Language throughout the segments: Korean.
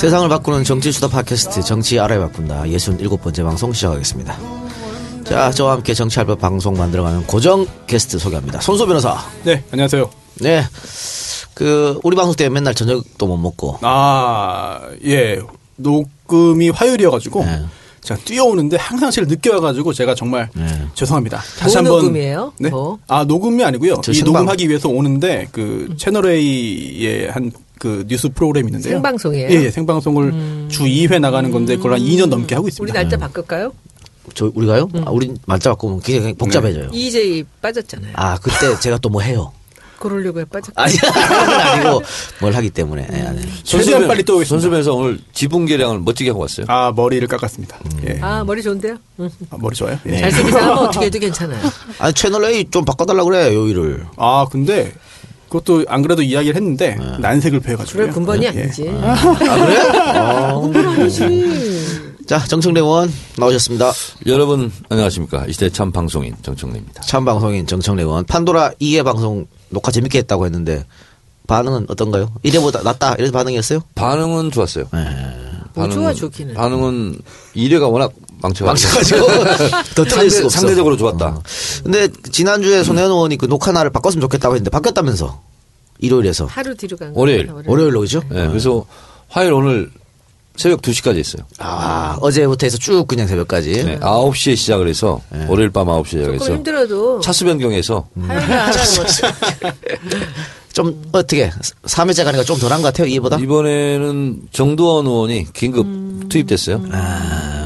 세상을 바꾸는 정치 수다 팟캐스트 정치 알아야 바꾼다 67번째 방송 시작하겠습니다. 자, 저와 함께 정치 알바 방송 만들어가는 고정 게스트 소개합니다. 손소 변호사. 네, 안녕하세요. 네. 그 우리 방송 때 맨날 저녁도 못 먹고 아, 예. 녹음이 화요일이어가지고 네. 제가 뛰어오는데 항상 제일 늦게 와가지고 제가 정말 네. 죄송합니다. 뭐 녹음이에요? 네. 뭐? 아, 녹음이 아니고요. 저이 녹음하기 위해서 오는데 그 채널 A의 한 그 뉴스 프로그램이 있는데요. 생방송이에요? 예, 예, 생방송을 주 2회 나가는 건데 그걸 한 2년 넘게 하고 우리 있습니다. 날짜 바꿀까요? 저 우리가요? 아, 우리 말자 바꾸면 굉장히 복잡해져요. EJ 빠졌잖아요. 아, 그때 제가 또 뭐 해요. 그러려고 해 빠졌. 아니, 아니고 뭘 하기 때문에. 네, 네. 최대한 빨리 또. 선수면서 오늘 지붕 계량을 멋지게 하고 왔어요. 아, 머리를 깎았습니다. 음. 예. 아 머리 좋은데요? 응. 아, 머리 좋아요? 예. 잘생긴 사람은 어떻게 해도 괜찮아요. 아니, 채널 A 좀 바꿔달라 그래, 요일을. 아, 근데 그것도 안 그래도 이야기를 했는데 네. 난색을 배워가지고. 그럴 군번이 예. 아니지. 아, 그래? 어. 자, 정청래 의원 나오셨습니다. 여러분 안녕하십니까 이 시대 참 방송인 정청래입니다. 참 방송인 정청래 의원. 판도라 2회 방송 녹화 재밌게 했다고 했는데 반응은 어떤가요? 1회보다 낫다 이런 반응이었어요? 반응은 좋았어요. 뭐 좋아 좋기는. 반응은 1회가 워낙 망쳐가지고 더 틀릴 수가 없어. 상대적으로 좋았다. 어. 근데 지난주에 손혜원 의원이 그 녹화 날을 바꿨으면 좋겠다고 했는데 바뀌었다면서 일요일에서 하루 뒤로 간 월요일. 월요일로 그죠? 네, 그래서 화요일 오늘 새벽 2시까지 했어요. 아 어제부터 해서 쭉 그냥 새벽까지. 네, 9시에 시작을 해서 월요일 밤 9시에 조금 시작해서 힘들어도 차수 변경해서 화요일 좀 어떻게 3회째 가니까 좀 덜한 것 같아요 이보다? 이번에는 정두원 의원이 긴급 음. 투입됐어요.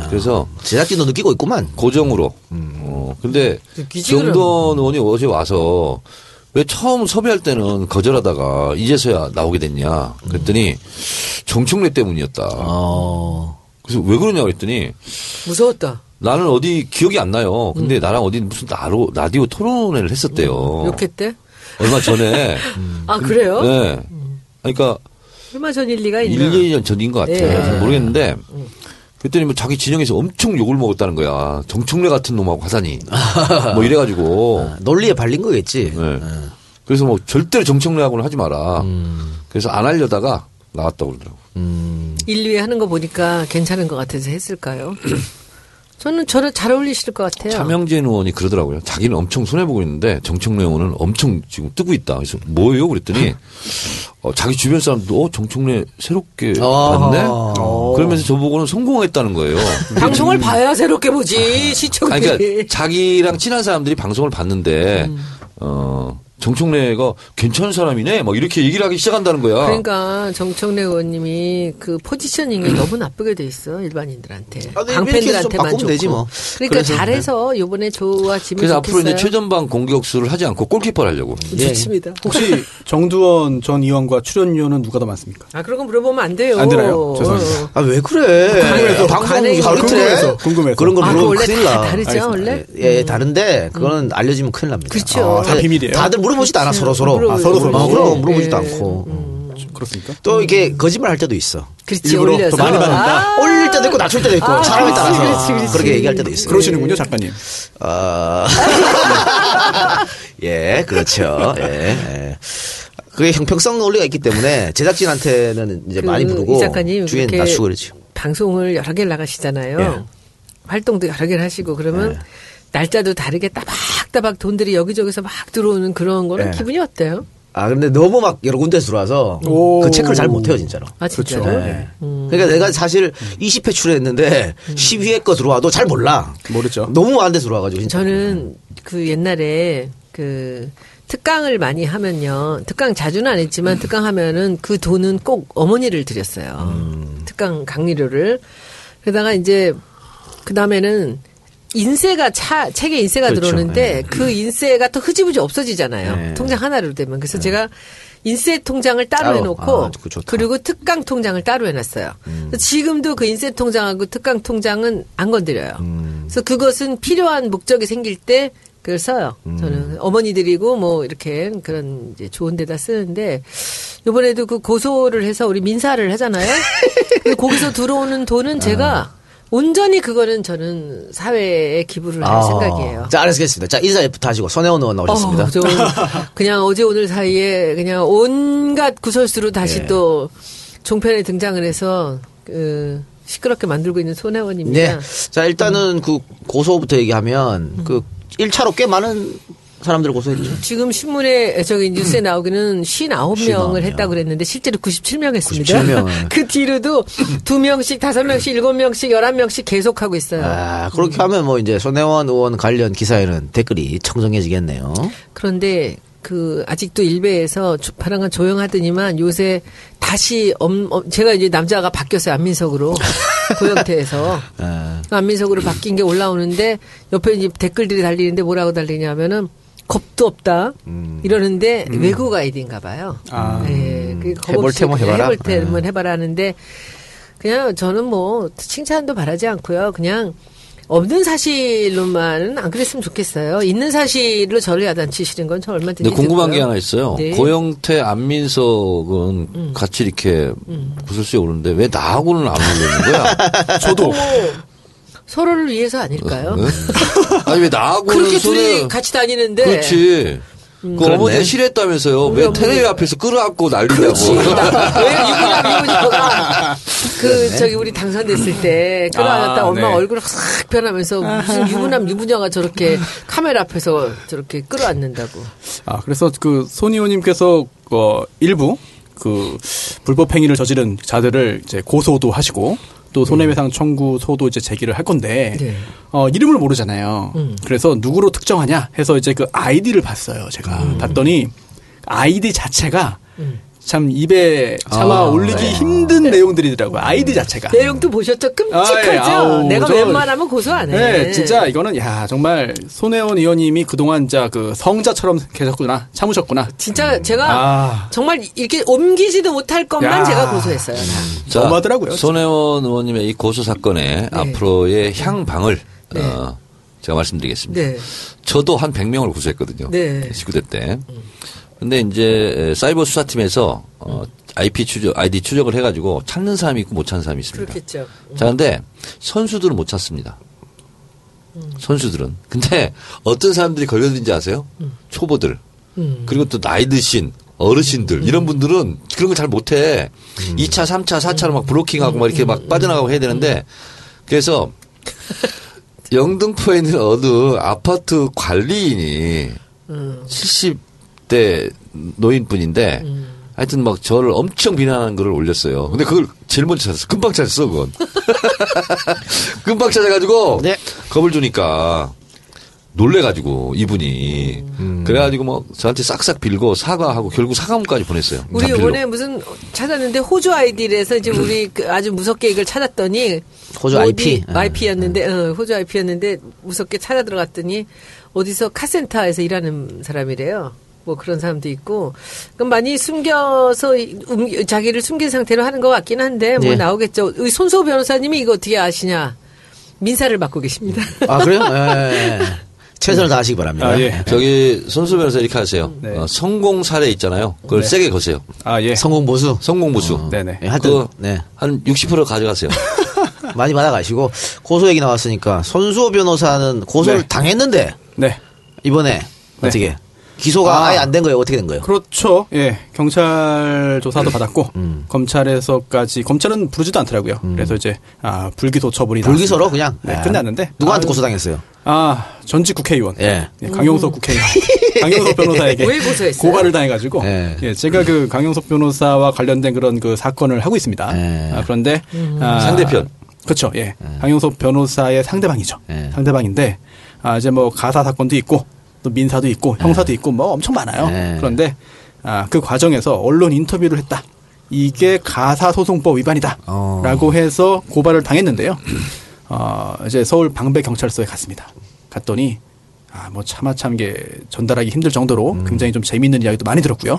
그래서 제작진도 느끼고 있구만. 고정으로. 어, 근데 느끼지, 정두원 의원이 어제 와서 왜 처음 섭외할 때는 거절하다가 이제서야 나오게 됐냐. 그랬더니 정청래 때문이었다. 어. 그래서 왜 그러냐 그랬더니 무서웠다. 나는 어디 기억이 안 나요. 근데 나랑 어디 무슨 라디오, 라디오 토론회를 했었대요. 욕했대? 얼마 전에. 아 그래요? 네. 그러니까 얼마 전일 리가 있나? 1, 2년 전인 것 같아요. 네. 잘 모르겠는데 그랬더니 뭐 자기 진영에서 엄청 욕을 먹었다는 거야. 정청래 같은 놈하고 화산이. 뭐 이래가지고. 논리에 발린 거겠지. 네. 그래서 뭐 절대로 정청래하고는 하지 마라. 음. 그래서 안 하려다가 나왔다고 그러더라고. 일 2회 하는 거 보니까 괜찮은 것 같아서 했을까요? 저는 저를 잘 어울리실 것 같아요. 차명진 의원이 그러더라고요. 자기는 엄청 손해보고 있는데 정청래 의원은 엄청 지금 뜨고 있다. 그래서 뭐예요? 그랬더니 어, 자기 주변 사람도 어, 정청래 새롭게 아하. 봤네? 그러면서 저보고는 성공했다는 거예요. 방송을 봐야 새롭게 보지 아니, 시청률이. 그러니까 자기랑 친한 사람들이 방송을 봤는데 어 정청래가 괜찮은 사람이네. 막 이렇게 얘기를 하기 시작한다는 거야. 그러니까 정청래 의원님이 그 포지셔닝이 너무 나쁘게 돼 있어 일반인들한테 아, 좀 강팬들한테만 좋고. 되지 뭐. 그러니까 잘해서 요번에 좋아지면 그래서 앞으로 이제. 최전방 공격수를 하지 않고 골키퍼를 하려고. 예. 좋습니다. 혹시 정두원 전 의원과 출연료는 누가 더 많습니까? 아 그런 거 물어보면 안 돼요. 안 되나요? 죄송합니다. 아 왜 그래? 궁금해서, 방송 관행이 하루 이틀에 궁금해서, 궁금해서. 그런 걸 아, 물어보면 원래 큰일 다 나. 다르죠 알겠습니다. 원래. 예, 예, 다른데 그거는 알려지면 큰일 납니다. 그렇죠. 아, 다 비밀이에요? 다들 물어보지도 않아 서로 서로. 아, 서로 서로. 어, 그럼 물어보지도 예. 않고. 그렇습니까? 또 이게 거짓말 할 때도 있어. 그렇지 일부러 올려서. 더 많이 받는다? 아, 올릴 때도 있고 낮출 때도 있고 아, 사람에 따라서 그렇지, 그렇지. 그렇게 얘기할 때도 있어요. 그러시는군요, 작가님. 아, 예, 그렇죠. 예, 예. 그게 형평성 논리가 있기 때문에 제작진한테는 이제 그 많이 부르고 이 작가님 그렇게 낮추고 그러죠. 방송을 여러 개를 나가시잖아요. 예. 활동도 여러 개를 하시고 그러면 예. 날짜도 다르게 따박 따박 돈들이 여기저기서 막 들어오는 그런 거는 예. 기분이 어때요? 아, 근데 너무 막 여러 군데서 들어와서 오. 그 체크를 잘 못해요, 진짜로. 아 진짜로? 그렇죠. 예. 그러니까 내가 사실 20회 출연했는데 12회 거 들어와도 잘 몰라. 모르죠. 너무 많은 데 들어와가지고 진짜. 저는 그 옛날에 그 특강을 많이 하면요. 특강 자주는 안 했지만 특강 하면은 그 돈은 꼭 어머니를 드렸어요. 특강 강의료를. 그러다가 이제 그 다음에는 인세가 차 책에 인세가 그렇죠. 들어오는데 그 인세가 또 흐지부지 없어지잖아요. 네. 통장 하나로 되면 그래서 제가 인세 통장을 따로, 따로. 해놓고 아. 그리고 특강 통장을 따로 해놨어요. 그래서 지금도 그 인세 통장하고 특강 통장은 안 건드려요. 그래서 그것은 필요한 목적이 생길 때 그걸 써요. 저는 어머니들이고 뭐 이렇게 그런 이제 좋은 데다 쓰는데 이번에도 그 고소를 해서 우리 민사를 하잖아요. 거기서 들어오는 돈은 제가 온전히 그거는 저는 사회에 기부를 할 아. 생각이에요. 자, 알겠습니다. 자, 인사 부터 하시고, 손혜원 의원 나오셨습니다. 어, 저 그냥 어제 오늘 사이에 그냥 온갖 구설수로 다시 예. 또 종편에 등장을 해서 그 시끄럽게 만들고 있는 손혜원입니다. 네. 자, 일단은 그 고소부터 얘기하면 그 1차로 꽤 많은 사람들을 고소했죠. 지금 신문에 저기 뉴스에 나오기는 59명을 59명. 했다고 그랬는데 실제로 97명 했습니다. 97명. 그 뒤로도 2명씩, 5명씩, 7명씩, 11명씩 계속 하고 있어요. 아, 그렇게 하면 뭐 이제 손혜원 의원 관련 기사에는 댓글이 청정해지겠네요. 그런데 그 아직도 일베에서 조- 바람간 조용하더니만 요새 다시 엄, 엄- 제가 이제 남자가 바뀌었어요 안민석으로 고영태에서 아, 안민석으로 바뀐 게 올라오는데 옆에 이제 댓글들이 달리는데 뭐라고 달리냐면은 겁도 없다 이러는데 외국 아이디인가 봐요. 아. 네, 그겁 해볼 없이 테면 그냥 해봐라. 해볼 테면 해봐라 하는데 그냥 저는 뭐 칭찬도 바라지 않고요. 그냥 없는 사실로만은 안 그랬으면 좋겠어요. 있는 사실로 저를 야단치시는 건 저 얼마든지. 근데 궁금한 듣고요. 게 하나 있어요. 네. 음. 고영태, 안민석은 같이 이렇게 구설수에 오르는데 왜 나하고는 안 올리는 거야? 저도 서로를 위해서 아닐까요? 네? 아니 왜 나하고는 그렇게 손에 둘이 같이 다니는데. 그렇지. 그 그렇네. 어머니가 싫어했다면서요. 왜 어머니. 테레비 앞에서 끌어안고 난리냐고. 왜 유부남 유부녀가 그 저기 우리 당선됐을 때 끌어안았다 아, 엄마 네. 얼굴이 확 변하면서 무슨 유부남 유부녀가 저렇게 카메라 앞에서 저렇게 끌어안는다고. 아 그래서 그 손의원님께서 어 일부 그 불법 행위를 저지른 자들을 이제 고소도 하시고 또 손해배상 청구소도 이제 제기를 할 건데 네. 어 이름을 모르잖아요. 그래서 누구로 특정하냐 해서 이제 그 아이디를 봤어요. 제가 봤더니 아이디 자체가 참 입에 참아 아, 올리기 네. 힘든 내용들이더라고요. 아이디 자체가. 내용도 보셨죠? 끔찍하죠? 아, 예. 아우, 내가 저- 웬만하면 고소 안 해. 네, 진짜 이거는 야 정말 손혜원 의원님이 그동안 진짜 그 성자처럼 계셨구나 참으셨구나. 진짜 제가 아. 정말 이렇게 옮기지도 못할 것만 야. 제가 고소했어요. 자, 너무하더라고요. 손혜원 의원님의 이 고소 사건의 앞으로의 향방을 네. 어, 제가 말씀드리겠습니다. 네. 저도 한 100명을 고소했거든요. 네. 19대 때. 근데 이제 사이버 수사팀에서 어, IP 추적, 아이디 추적을 해가지고 찾는 사람이 있고 못 찾는 사람이 있습니다. 그렇겠죠. 자, 근데 선수들은 못 찾습니다. 선수들은. 근데 어떤 사람들이 걸려든지 아세요? 초보들. 그리고 또 나이 드신 어르신들 이런 분들은 그런 거잘 못해. 2차, 3차, 4차로 막 브로킹하고 막 이렇게 막 빠져나가고 해야 되는데 그래서 영등포에 있는 어느 아파트 관리인이 70 대 노인분인데 하여튼 막 저를 엄청 비난하는 글을 올렸어요. 근데 그걸 제일 먼저 찾았어. 금방 찾았어, 그건. 금방 찾아가지고 네. 겁을 주니까 놀래가지고 이분이 그래가지고 뭐 저한테 싹싹 빌고 사과하고 결국 사과문까지 보냈어요. 우리. 이번에 무슨 찾았는데 호주 아이디에서 이제 우리 그 아주 무섭게 이걸 찾았더니 호주 IP. 아, IP였는데 어, 호주 IP였는데 무섭게 찾아 들어갔더니 어디서 카센터에서 일하는 사람이래요. 뭐 그런 사람도 있고 그럼 많이 숨겨서 이- 움- 자기를 숨긴 상태로 하는 것 같긴 한데 뭐 네. 나오겠죠. 우리 손소 변호사님이 이거 어떻게 아시냐? 민사를 맡고 계십니다. 아, 그래요? 예. 최선을 다하시기 바랍니다. 아, 예. 저기 손수 변호사 이렇게 하세요. 네. 어, 성공 사례 있잖아요. 그걸 네. 세게 거세요. 아 예. 성공 보수. 성공 보수. 네네. 예, 하여튼, 네. 한60% 가져가세요. 많이 받아가시고, 고소 얘기 나왔으니까, 손수호 변호사는 고소를 네. 당했는데, 네. 이번에, 어떻게, 기소가 아. 아. 예 안 된 거예요? 어떻게 된 거예요? 그렇죠. 예. 경찰 조사도 받았고 검찰에서까지 검찰은 부르지도 않더라고요. 그래서 이제 아, 불기소 처분이 불기소로. 그냥? 네, 예. 끝났는데 누구한테 아, 고소당했어요? 아, 전직 국회의원. 예. 예, 강용석 국회의원. 강용석 변호사에게 왜 고소했어요? 고발을 당해가지고 예. 예, 제가 그 강용석 변호사와 관련된 그런 그 사건을 하고 있습니다. 예. 아, 그런데 아, 상대편. 그렇죠. 예. 강용석 변호사의 상대방이죠. 예. 상대방인데 아, 이제 뭐 가사 사건도 있고 또 민사도 있고 형사도 있고 뭐 엄청 많아요. 예. 그런데 아, 그 과정에서 언론 인터뷰를 했다. 이게 가사소송법 위반이다. 어. 라고 해서 고발을 당했는데요. 어, 이제 서울 방배 경찰서에 갔습니다. 갔더니 아, 뭐 차마참게 전달하기 힘들 정도로 음. 굉장히 좀 재미있는 이야기도 많이 들었고요.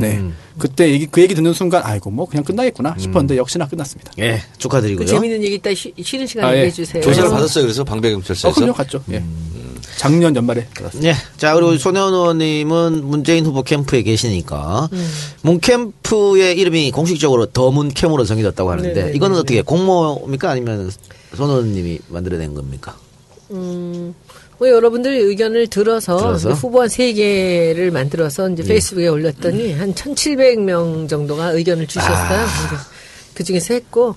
네. 그때 얘기, 그 얘기 듣는 순간 아이고 뭐 그냥 끝나겠구나 싶었는데 역시나 끝났습니다. 예, 축하드리고요. 그 재밌는 얘기 이따 쉬, 쉬는 시간에 아, 예. 얘기해 주세요. 조사를 받았어요. 그래서 방배 경찰서에서. 어, 그럼요, 갔죠. 예. 작년 연말에 들었습니다. 예. 자, 그리고 손혜원 의원님은 문재인 후보 캠프에 계시니까, 문캠프의 이름이 공식적으로 더 문캠으로 정해졌다고 하는데, 네네네. 이거는 어떻게 공모입니까? 아니면 손 의원님이 만들어낸 겁니까? 음, 뭐 여러분들 의견을 들어서, 들어서? 그 후보 한세 개를 만들어서 이제 페이스북에 올렸더니 한 1,700명 정도가 의견을 주셨어요. 그 중에서 했고,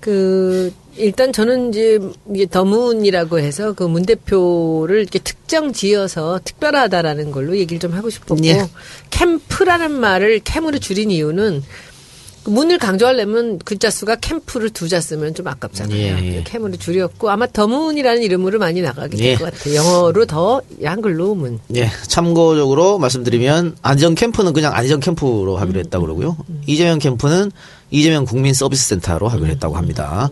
그, 일단 저는 이제 이게 더문이라고 해서 그 문 대표를 이렇게 특정 지어서 특별하다라는 걸로 얘기를 좀 하고 싶었고, 예. 캠프라는 말을 캠으로 줄인 이유는 그 문을 강조하려면 글자 수가 캠프를 두 자 쓰면 좀 아깝잖아요. 예, 예. 캠으로 줄였고 아마 더문이라는 이름으로 많이 나가게 될 예. 것 같아요. 영어로 더 한글로 문. 예, 참고적으로 말씀드리면 안전 캠프는 그냥 안전 캠프로 하기로 했다고 그러고요. 이재명 캠프는 이재명 국민 서비스 센터로 하기로 했다고 합니다.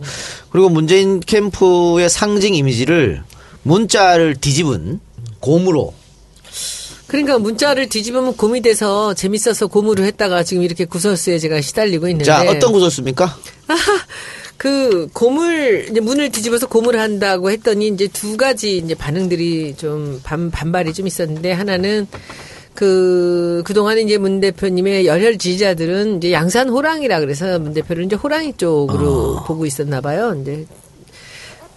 그리고 문재인 캠프의 상징 이미지를 문자를 뒤집은 곰으로 그러니까 문자를 뒤집으면 곰이 돼서 재밌어서 곰으로 했다가 지금 이렇게 구설수에 제가 시달리고 있는데. 자, 어떤 구설수입니까? 그 고물 이제 문을 뒤집어서 고물을 한다고 했더니 이제 두 가지 이제 반응들이 좀 반, 반발이 좀 있었는데 하나는 그 그동안에 이제 문 대표님의 열혈 지지자들은 이제 양산 호랑이라 그래서 문 대표를 이제 호랑이 쪽으로 보고 있었나 봐요. 이제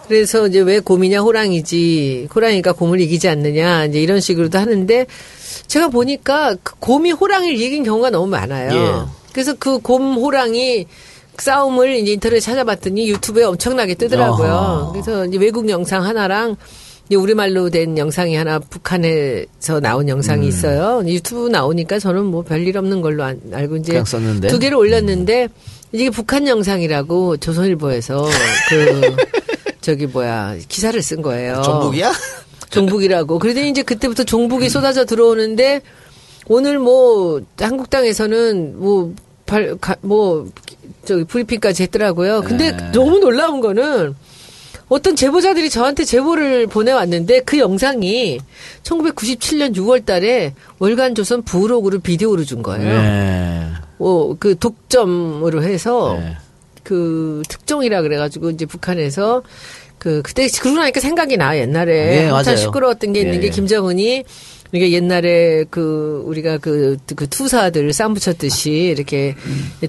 그래서 이제 왜 곰이냐 호랑이지 호랑이가 곰을 이기지 않느냐 이제 이런 식으로도 하는데 제가 보니까 그 곰이 호랑이를 이긴 경우가 너무 많아요. 예. 그래서 그 곰 호랑이 싸움을 이제 인터넷에 찾아봤더니 유튜브에 엄청나게 뜨더라고요. 어허. 그래서 이제 외국 영상 하나랑 우리말로 된 영상이 하나 북한에서 나온 영상이 음. 있어요. 유튜브 나오니까 저는 뭐 별일 없는 걸로 안- 알고 이제. 두 개를 올렸는데 이게 북한 영상이라고 조선일보에서 그 저기 뭐야 기사를 쓴 거예요. 전북이야? 종북이라고. 그러더니 이제 그때부터 종북이 쏟아져 들어오는데 오늘 뭐 한국당에서는 뭐 발, 가, 뭐 저기 브리핑까지 했더라고요. 근데 네. 너무 놀라운 거는 어떤 제보자들이 저한테 제보를 보내왔는데 그 영상이 1997년 6월 달에 월간 조선 부록으로 비디오로 준 거예요. 네. 어, 그 독점으로 해서 네. 그 특종이라 그래가지고 이제 북한에서 그 그때 그러고 나니까 생각이 나 옛날에 예, 한참 맞아요. 시끄러웠던 게 있는 예, 게 예. 김정은이 그러니까 옛날에 그 우리가 그, 그 투사들 쌈 붙였듯이 이렇게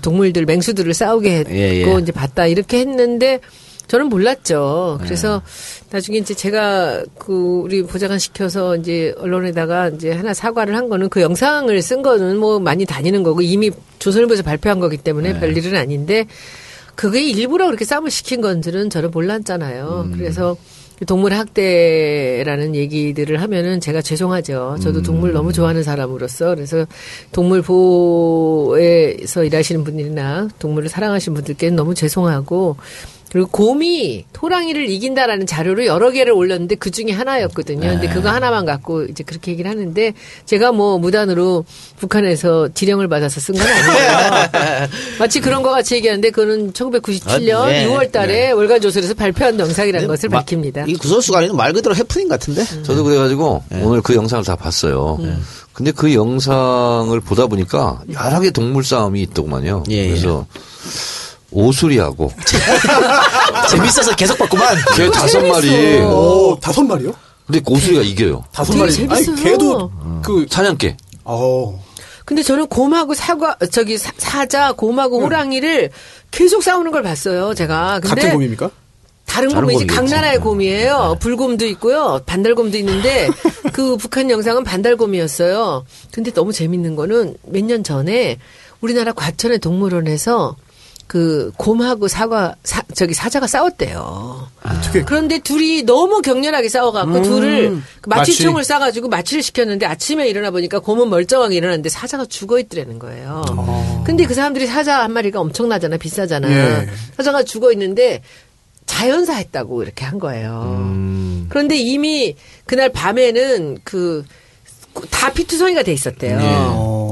동물들 맹수들을 싸우게 했고 예, 예. 이제 봤다 이렇게 했는데 저는 몰랐죠. 그래서 나중에 이제 제가 그 우리 보좌관 시켜서 이제 언론에다가 이제 하나 사과를 한 거는 그 영상을 쓴 거는 뭐 많이 다니는 거고 이미 조선일보에서 발표한 거기 때문에 별일은 아닌데 그게 일부러 그렇게 싸움을 시킨 건들은 저는 몰랐잖아요. 그래서 동물 학대라는 얘기들을 하면은 제가 죄송하죠. 저도 동물 너무 좋아하는 사람으로서 그래서 동물 보호에서 일하시는 분들이나 동물을 사랑하시는 분들께는 너무 죄송하고 그리고 곰이 호랑이를 이긴다라는 자료를 여러 개를 올렸는데 그 중에 하나였거든요. 근데 그거 하나만 갖고 이제 그렇게 얘기를 하는데 제가 뭐 무단으로 북한에서 지령을 받아서 쓴 건 아니에요. 마치 그런 거 같이 얘기하는데 그거는 1997년 아, 네. 6월 달에 월간 조선에서 발표한 영상이라는 것을 마- 밝힙니다. 이 구설수가 아니고 말 그대로 해프닝 같은데? 저도 그래가지고 오늘 그 영상을 다 봤어요. 근데 그 영상을 보다 보니까 여러 개 동물 싸움이 있더구만요. 예, 예. 그래서 오수리하고 재밌어서 계속 봤구만. 개 다섯 마리. 오, 다섯 마리요? 근데 오수리가 이겨요. 다섯 마리. 재밌어요. 아니, 걔도 그, 사냥개. 어. 근데 저는 곰하고 사과 저기 사, 사자 곰하고 호랑이를 계속 싸우는 걸 봤어요. 제가. 근데 같은 곰입니까? 다른 곰이지 곰이겠지. 각 나라의 곰이에요. 불곰도 있고요. 반달곰도 있는데 그 북한 영상은 반달곰이었어요. 근데 너무 재밌는 거는 몇 년 전에 우리나라 과천의 동물원에서 그 곰하고 사과 사, 저기 사자가 싸웠대요. 어떻게. 그런데 둘이 너무 격렬하게 싸워갖고 둘을 그 마취총을 마취. 싸가지고 마취를 시켰는데 아침에 일어나 보니까 곰은 멀쩡하게 일어났는데 사자가 죽어 있더라는 거예요. 근데 그 사람들이 사자 한 마리가 엄청나잖아, 비싸잖아. 예. 사자가 죽어 있는데 자연사 했다고 이렇게 한 거예요. 그런데 이미 그날 밤에는 그 다 피투성이가 돼 있었대요. 예.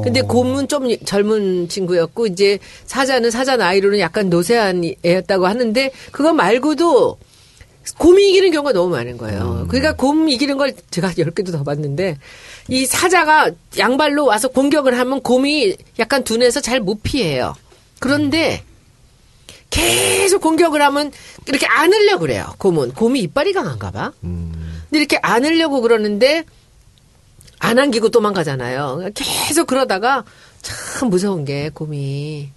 근데 곰은 좀 젊은 친구였고 이제 사자는 사자 나이로는 약간 노쇠한 애였다고 하는데 그거 말고도 곰이 이기는 경우가 너무 많은 거예요. 그러니까 곰 이기는 걸 제가 열 개도 더 봤는데 이 사자가 양발로 와서 공격을 하면 곰이 약간 둔해서 잘 못 피해요. 그런데 계속 공격을 하면 이렇게 안으려고 그래요. 곰은 곰이 이빨이 강한가 봐. 근데 이렇게 안으려고 그러는데 안 안기고 도망가잖아요. 계속 그러다가 참 무서운 게 곰이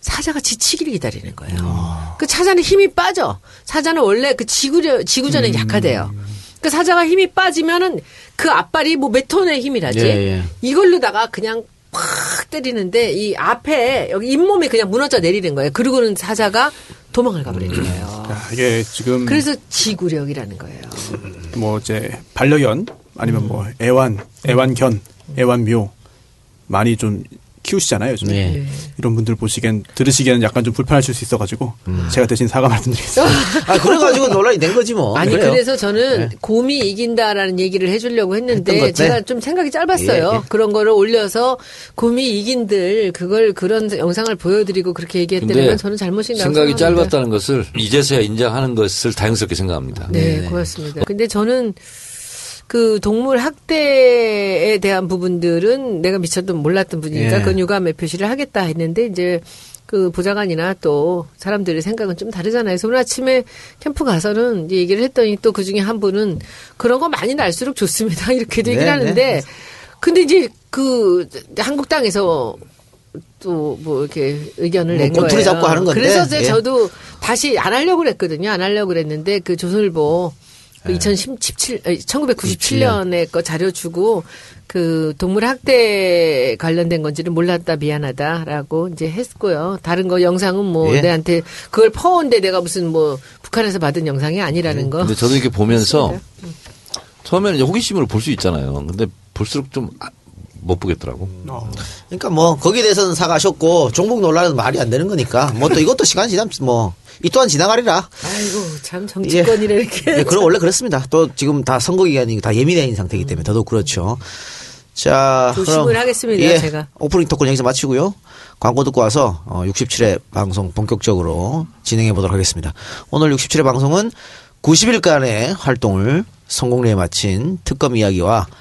사자가 지치기를 기다리는 거예요. 그 사자는 힘이 빠져. 사자는 원래 그 지구려, 지구전에 약하대요. 그 사자가 힘이 빠지면은 그 앞발이 뭐 몇 톤의 힘이라지. 예, 예. 이걸로다가 그냥 팍 때리는데 이 앞에 여기 잇몸이 그냥 무너져 내리는 거예요. 그러고는 사자가 도망을 가버리는 거예요. 야, 이게 지금 그래서 지구력이라는 거예요. 뭐 이제 반려견 아니면 뭐 애완, 애완견, 애완묘 많이 좀 키우시잖아요. 요즘에. 네. 이런 분들 보시기엔 들으시기에는 약간 좀 불편하실 수 있어가지고 제가 대신 사과 말씀드리겠습니다. 아, 그래가지고 논란이 된 거지 뭐. 아니 그래요. 그래서 저는 곰이 이긴다라는 얘기를 해주려고 했는데. 제가 좀 생각이 짧았어요. 예, 예. 그런 거를 올려서 곰이 이긴들 그걸 그런 영상을 보여드리고 그렇게 얘기했다는 건 저는 잘못인다고 생각이 생각합니다. 짧았다는 것을 이제서야 인정하는 것을 다행스럽게 생각합니다. 네, 고맙습니다. 근데 저는 그 동물 학대에 대한 부분들은 내가 미처도 몰랐던 분이니까 예. 그건 유감의 표시를 하겠다 했는데 이제 그 보좌관이나 또 사람들의 생각은 좀 다르잖아요. 그래서 오늘 아침에 캠프 가서는 얘기를 했더니 또 그 중에 한 분은 그런 거 많이 날수록 좋습니다. 이렇게도 얘기를 네, 하는데 네. 근데 이제 그 한국당에서 또 뭐 이렇게 의견을 뭐 낸 거예요. 잡고 하는 건데, 그래서 이제 예. 저도 다시 안 하려고 그랬거든요. 안 하려고 그랬는데 그 조선일보 그 2017, 1997년에 거 자료 주고 그 동물 학대 관련된 건지는 몰랐다 미안하다라고 이제 했고요. 다른 거 영상은 뭐 예. 내한테 그걸 퍼온데 내가 무슨 뭐 북한에서 받은 영상이 아니라는 거. 근데 저도 이렇게 보면서. 처음에는 호기심으로 볼 수 있잖아요. 근데 볼수록 좀 못 보겠더라고. 그러니까 뭐 거기에 대해서는 사과하셨고 종북 논란은 말이 안 되는 거니까 뭐 또 이것도 시간 지나면 뭐 이 또한 지나가리라. 아이고 참 정치권이래 이렇게. 예, 그럼 원래 그렇습니다. 또 지금 다 선거 기간이 다 예민해진 상태이기 때문에 더더욱 그렇죠. 자, 조심을 그럼, 하겠습니다, 예, 제가. 오프닝 토크 여기서 마치고요. 광고 듣고 와서 어, 67회 방송 본격적으로 진행해 보도록 하겠습니다. 오늘 67회 방송은 90일간의 활동을 성공리에 마친 특검 이야기와 에,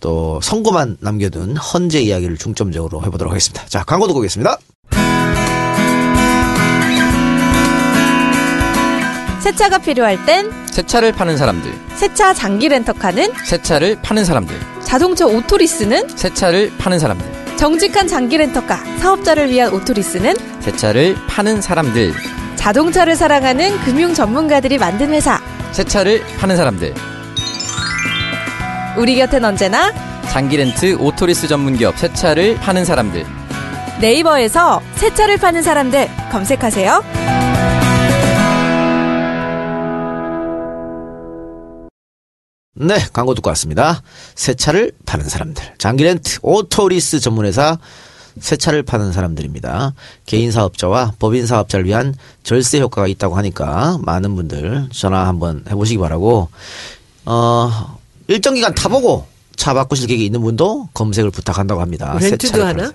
또 선고만 남겨둔 헌재 이야기를 중점적으로 해보도록 하겠습니다. 자, 광고 듣고 오겠습니다. 새 차가 필요할 땐 새 차를 파는 사람들, 새 차 장기 렌터카는 새 차를 파는 사람들, 자동차 오토리스는 새 차를 파는 사람들, 정직한 장기 렌터카 사업자를 위한 오토리스는 새 차를 파는 사람들, 자동차를 사랑하는 금융 전문가들이 만든 회사. 새 차를 파는 사람들, 우리 곁엔 언제나 장기 렌트 오토리스 전문 기업 새 차를 파는 사람들. 네이버에서 새 차를 파는 사람들 검색하세요. 네, 광고 듣고 왔습니다. 새 차를 파는 사람들. 장기렌트 오토리스 전문회사 새 차를 파는 사람들입니다. 개인 사업자와 법인 사업자를 위한 절세 효과가 있다고 하니까 많은 분들 전화 한번 해보시기 바라고, 어, 일정 기간 타보고 차 바꾸실 계획이 있는 분도 검색을 부탁한다고 합니다. 새 렌트도 하나?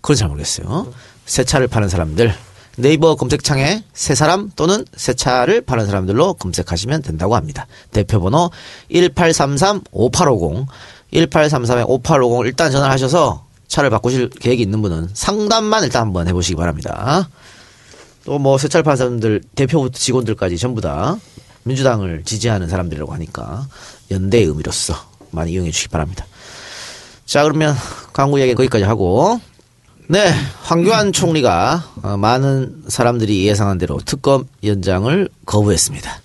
그건 잘 모르겠어요. 새 차를 파는 사람들. 네이버 검색창에 새 사람 또는 새 차를 파는 사람들로 검색하시면 된다고 합니다. 대표번호 1833-5850, 1833-5850 일단 전화를 하셔서 차를 바꾸실 계획이 있는 분은 상담만 일단 한번 해보시기 바랍니다. 또 뭐 새 차를 파는 사람들 대표부터 직원들까지 전부 다 민주당을 지지하는 사람들이라고 하니까 연대의 의미로서 많이 이용해 주시기 바랍니다. 자 그러면 광고 이야기 거기까지 하고 네 황교안 총리가 어, 많은 사람들이 예상한 대로 특검 연장을 거부했습니다.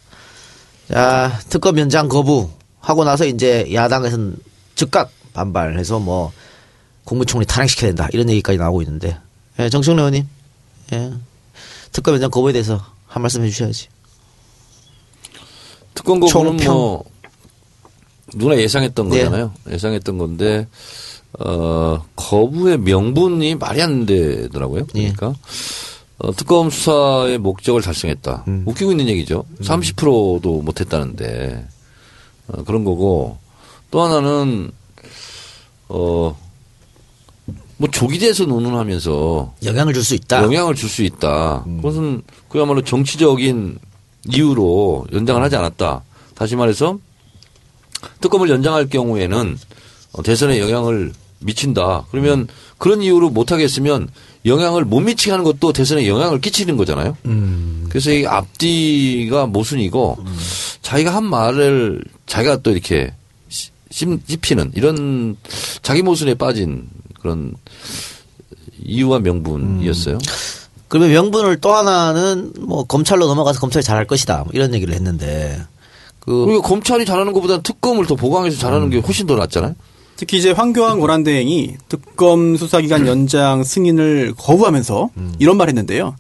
자 특검 연장 거부하고 나서 이제 야당에서는 즉각 반발해서 뭐 국무총리 탄핵시켜야 된다 이런 얘기까지 나오고 있는데 예, 정청래 의원님 예, 특검 연장 거부에 대해서 한 말씀 해주셔야지. 특검 거부는. 뭐 누나 예상했던 네. 거잖아요. 예 상했던 건데 어 거부의 명분이 말이 안 되더라고요. 예. 그러니까 어, 특검 수사의 목적을 달성했다. 음. 웃기고 있는 얘기죠. 30%도 못했다는데 어, 그런 거고 또 하나는 어. 뭐 조기대에서 논문하면서 영향을 줄 수 있다. 영향을 줄 수 있다. 음. 그것은 그야말로 정치적인 이유로 연장을 하지 않았다. 다시 말해서 특검을 연장할 경우에는 어, 대선에 영향을 미친다. 그러면 그런 이유로 못하겠으면 영향을 못 미치게 하는 것도 대선에 영향을 끼치는 거잖아요. 음. 그래서 이 앞뒤가 모순이고 자기가 한 말을 자기가 또 이렇게 씹히는 이런 자기 모순에 빠진 그런 이유와 명분이었어요. 그러면 명분을 또 하나는 뭐 검찰로 넘어가서 검찰이 잘할 것이다 뭐 이런 얘기를 했는데 그 우리가 검찰이 잘하는 것보다는 특검을 더 보강해서 잘하는 게 훨씬 더 낫잖아요. 특히 이제 황교안 권한대행이 특검 수사기간 연장 승인을 거부하면서 이런 말 했는데요.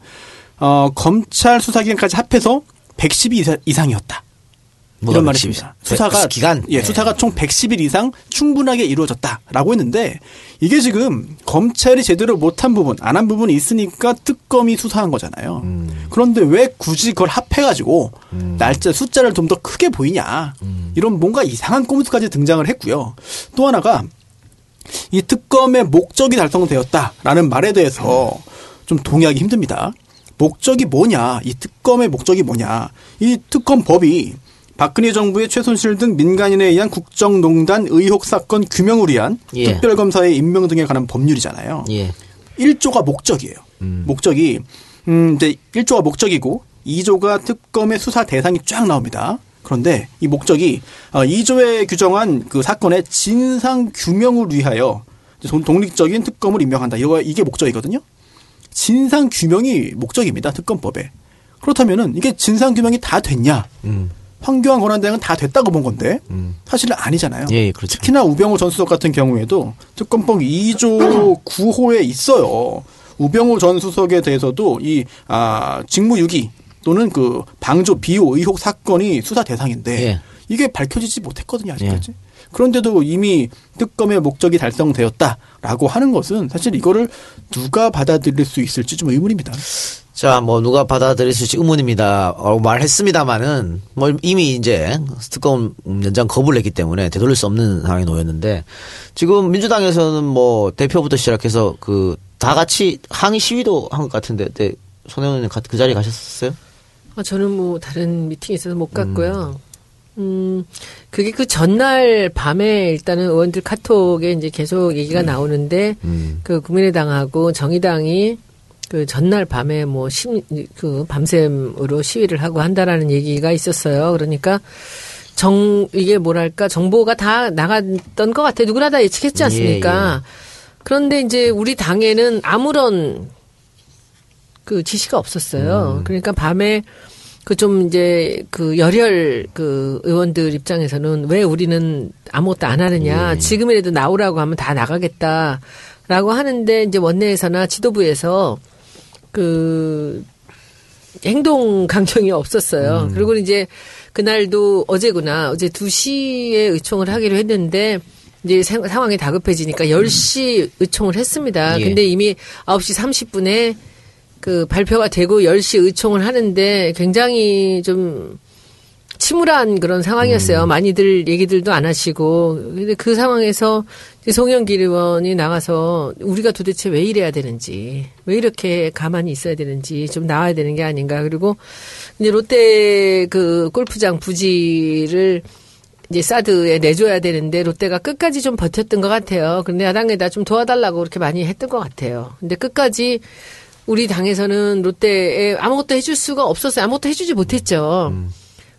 어, 검찰 수사기간까지 합해서 110일 이상, 이상이었다. 이런 말을 110일? 했습니다. 수사가 기간? 예, 네. 수사가 총 110일 이상 충분하게 이루어졌다라고 했는데 이게 지금 검찰이 제대로 못한 부분, 안 한 부분이 있으니까 특검이 수사한 거잖아요. 음. 그런데 왜 굳이 그걸 합해가지고 날짜 숫자를 좀 더 크게 보이냐 음. 이런 뭔가 이상한 꼼수까지 등장을 했고요. 또 하나가 이 특검의 목적이 달성되었다라는 말에 대해서 좀 동의하기 힘듭니다. 목적이 뭐냐? 이 특검의 목적이 뭐냐? 이 특검법이 박근혜 정부의 최순실 등 민간인에 의한 국정농단 의혹 사건 규명을 위한 예. 특별검사의 임명 등에 관한 법률이잖아요. 예. 1조가 목적이에요. 목적이 음 이제 1조가 목적이고 2조가 특검의 수사 대상이 쫙 나옵니다. 그런데 이 목적이 어 2조에 규정한 그 사건의 진상 규명을 위하여 독립적인 특검을 임명한다. 이거 이게 목적이거든요. 진상 규명이 목적입니다. 특검법에. 그렇다면은 이게 진상 규명이 다 됐냐? 음. 황교안 권한대행은 다 됐다고 본 건데 사실은 아니잖아요. 예, 그렇죠. 특히나 우병우 전 수석 같은 경우에도 특검법 2조 9호에 있어요. 우병우 전 수석에 대해서도 이 아, 직무유기 또는 그 방조 비호 의혹 사건이 수사 대상인데 예. 이게 밝혀지지 못했거든요 아직까지. 그런데도 이미 특검의 목적이 달성되었다라고 하는 것은 사실 이거를 누가 받아들일 수 있을지 좀 의문입니다. 자, 뭐 누가 받아들일 수 있을지 의문입니다. 어, 말했습니다마는 뭐 이미 이제 특검 연장 거부를 했기 때문에 되돌릴 수 없는 상황에 놓였는데 지금 민주당에서는 뭐 대표부터 시작해서 그 다 같이 항의 시위도 한 것 같은데 네, 손혜원님 가- 그 자리에 가셨었어요? 아, 저는 뭐 다른 미팅이 있어서 못 갔고요. 음, 그게 그 전날 밤에 일단은 의원들 카톡에 이제 계속 얘기가 나오는데 그 국민의당하고 정의당이 그 전날 밤에 뭐 심, 그 밤샘으로 시위를 하고 한다라는 얘기가 있었어요. 그러니까 정, 이게 뭐랄까 정보가 다 나갔던 것 같아요. 누구나 다 예측했지 않습니까? 그런데 이제 우리 당에는 아무런 그 지시가 없었어요. 그러니까 밤에 그 좀 이제 그 열혈 그 의원들 입장에서는 왜 우리는 아무것도 안 하느냐. 지금이라도 나오라고 하면 다 나가겠다 라고 하는데 이제 원내에서나 지도부에서 그 행동 강령이 없었어요. 그리고 이제 그날도 어제구나. 어제 2시에 의총을 하기로 했는데 이제 생- 상황이 다급해지니까 10시 의총을 했습니다. 예. 근데 이미 9시 30분에 그 발표가 되고 10시 의총을 하는데 굉장히 좀 침울한 그런 상황이었어요. 많이들 얘기들도 안 하시고. 근데 그 상황에서 송영길 의원이 나가서 우리가 도대체 왜 이래야 되는지, 왜 이렇게 가만히 있어야 되는지 좀 나와야 되는 게 아닌가. 그리고 이제 롯데 그 골프장 부지를 이제 사드에 내줘야 되는데 롯데가 끝까지 좀 버텼던 것 같아요. 그런데 야당에다 좀 도와달라고 그렇게 많이 했던 것 같아요. 근데 끝까지 우리 당에서는 롯데에 아무것도 해줄 수가 없었어요. 아무것도 해주지 못했죠.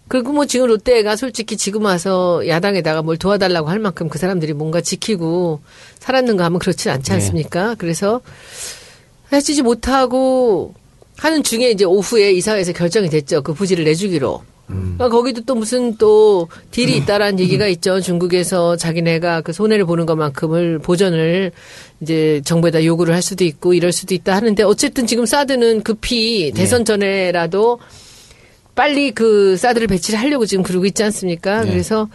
그리고 뭐 지금 롯데가 솔직히 지금 와서 야당에다가 뭘 도와달라고 할 만큼 그 사람들이 뭔가 지키고 살았는가 하면 그렇지 않지 않습니까? 그래서 해주지 못하고 하는 중에 이제 오후에 이사회에서 결정이 됐죠. 그 부지를 내주기로. 그러니까 거기도 또 무슨 또 딜이 있다라는 얘기가 있죠. 중국에서 자기네가 그 손해를 보는 것만큼을 보전을 이제 정부에다 요구를 할 수도 있고 이럴 수도 있다 하는데 어쨌든 지금 사드는 급히 대선 전에라도 빨리 그 사드를 배치를 하려고 지금 그러고 있지 않습니까? 그래서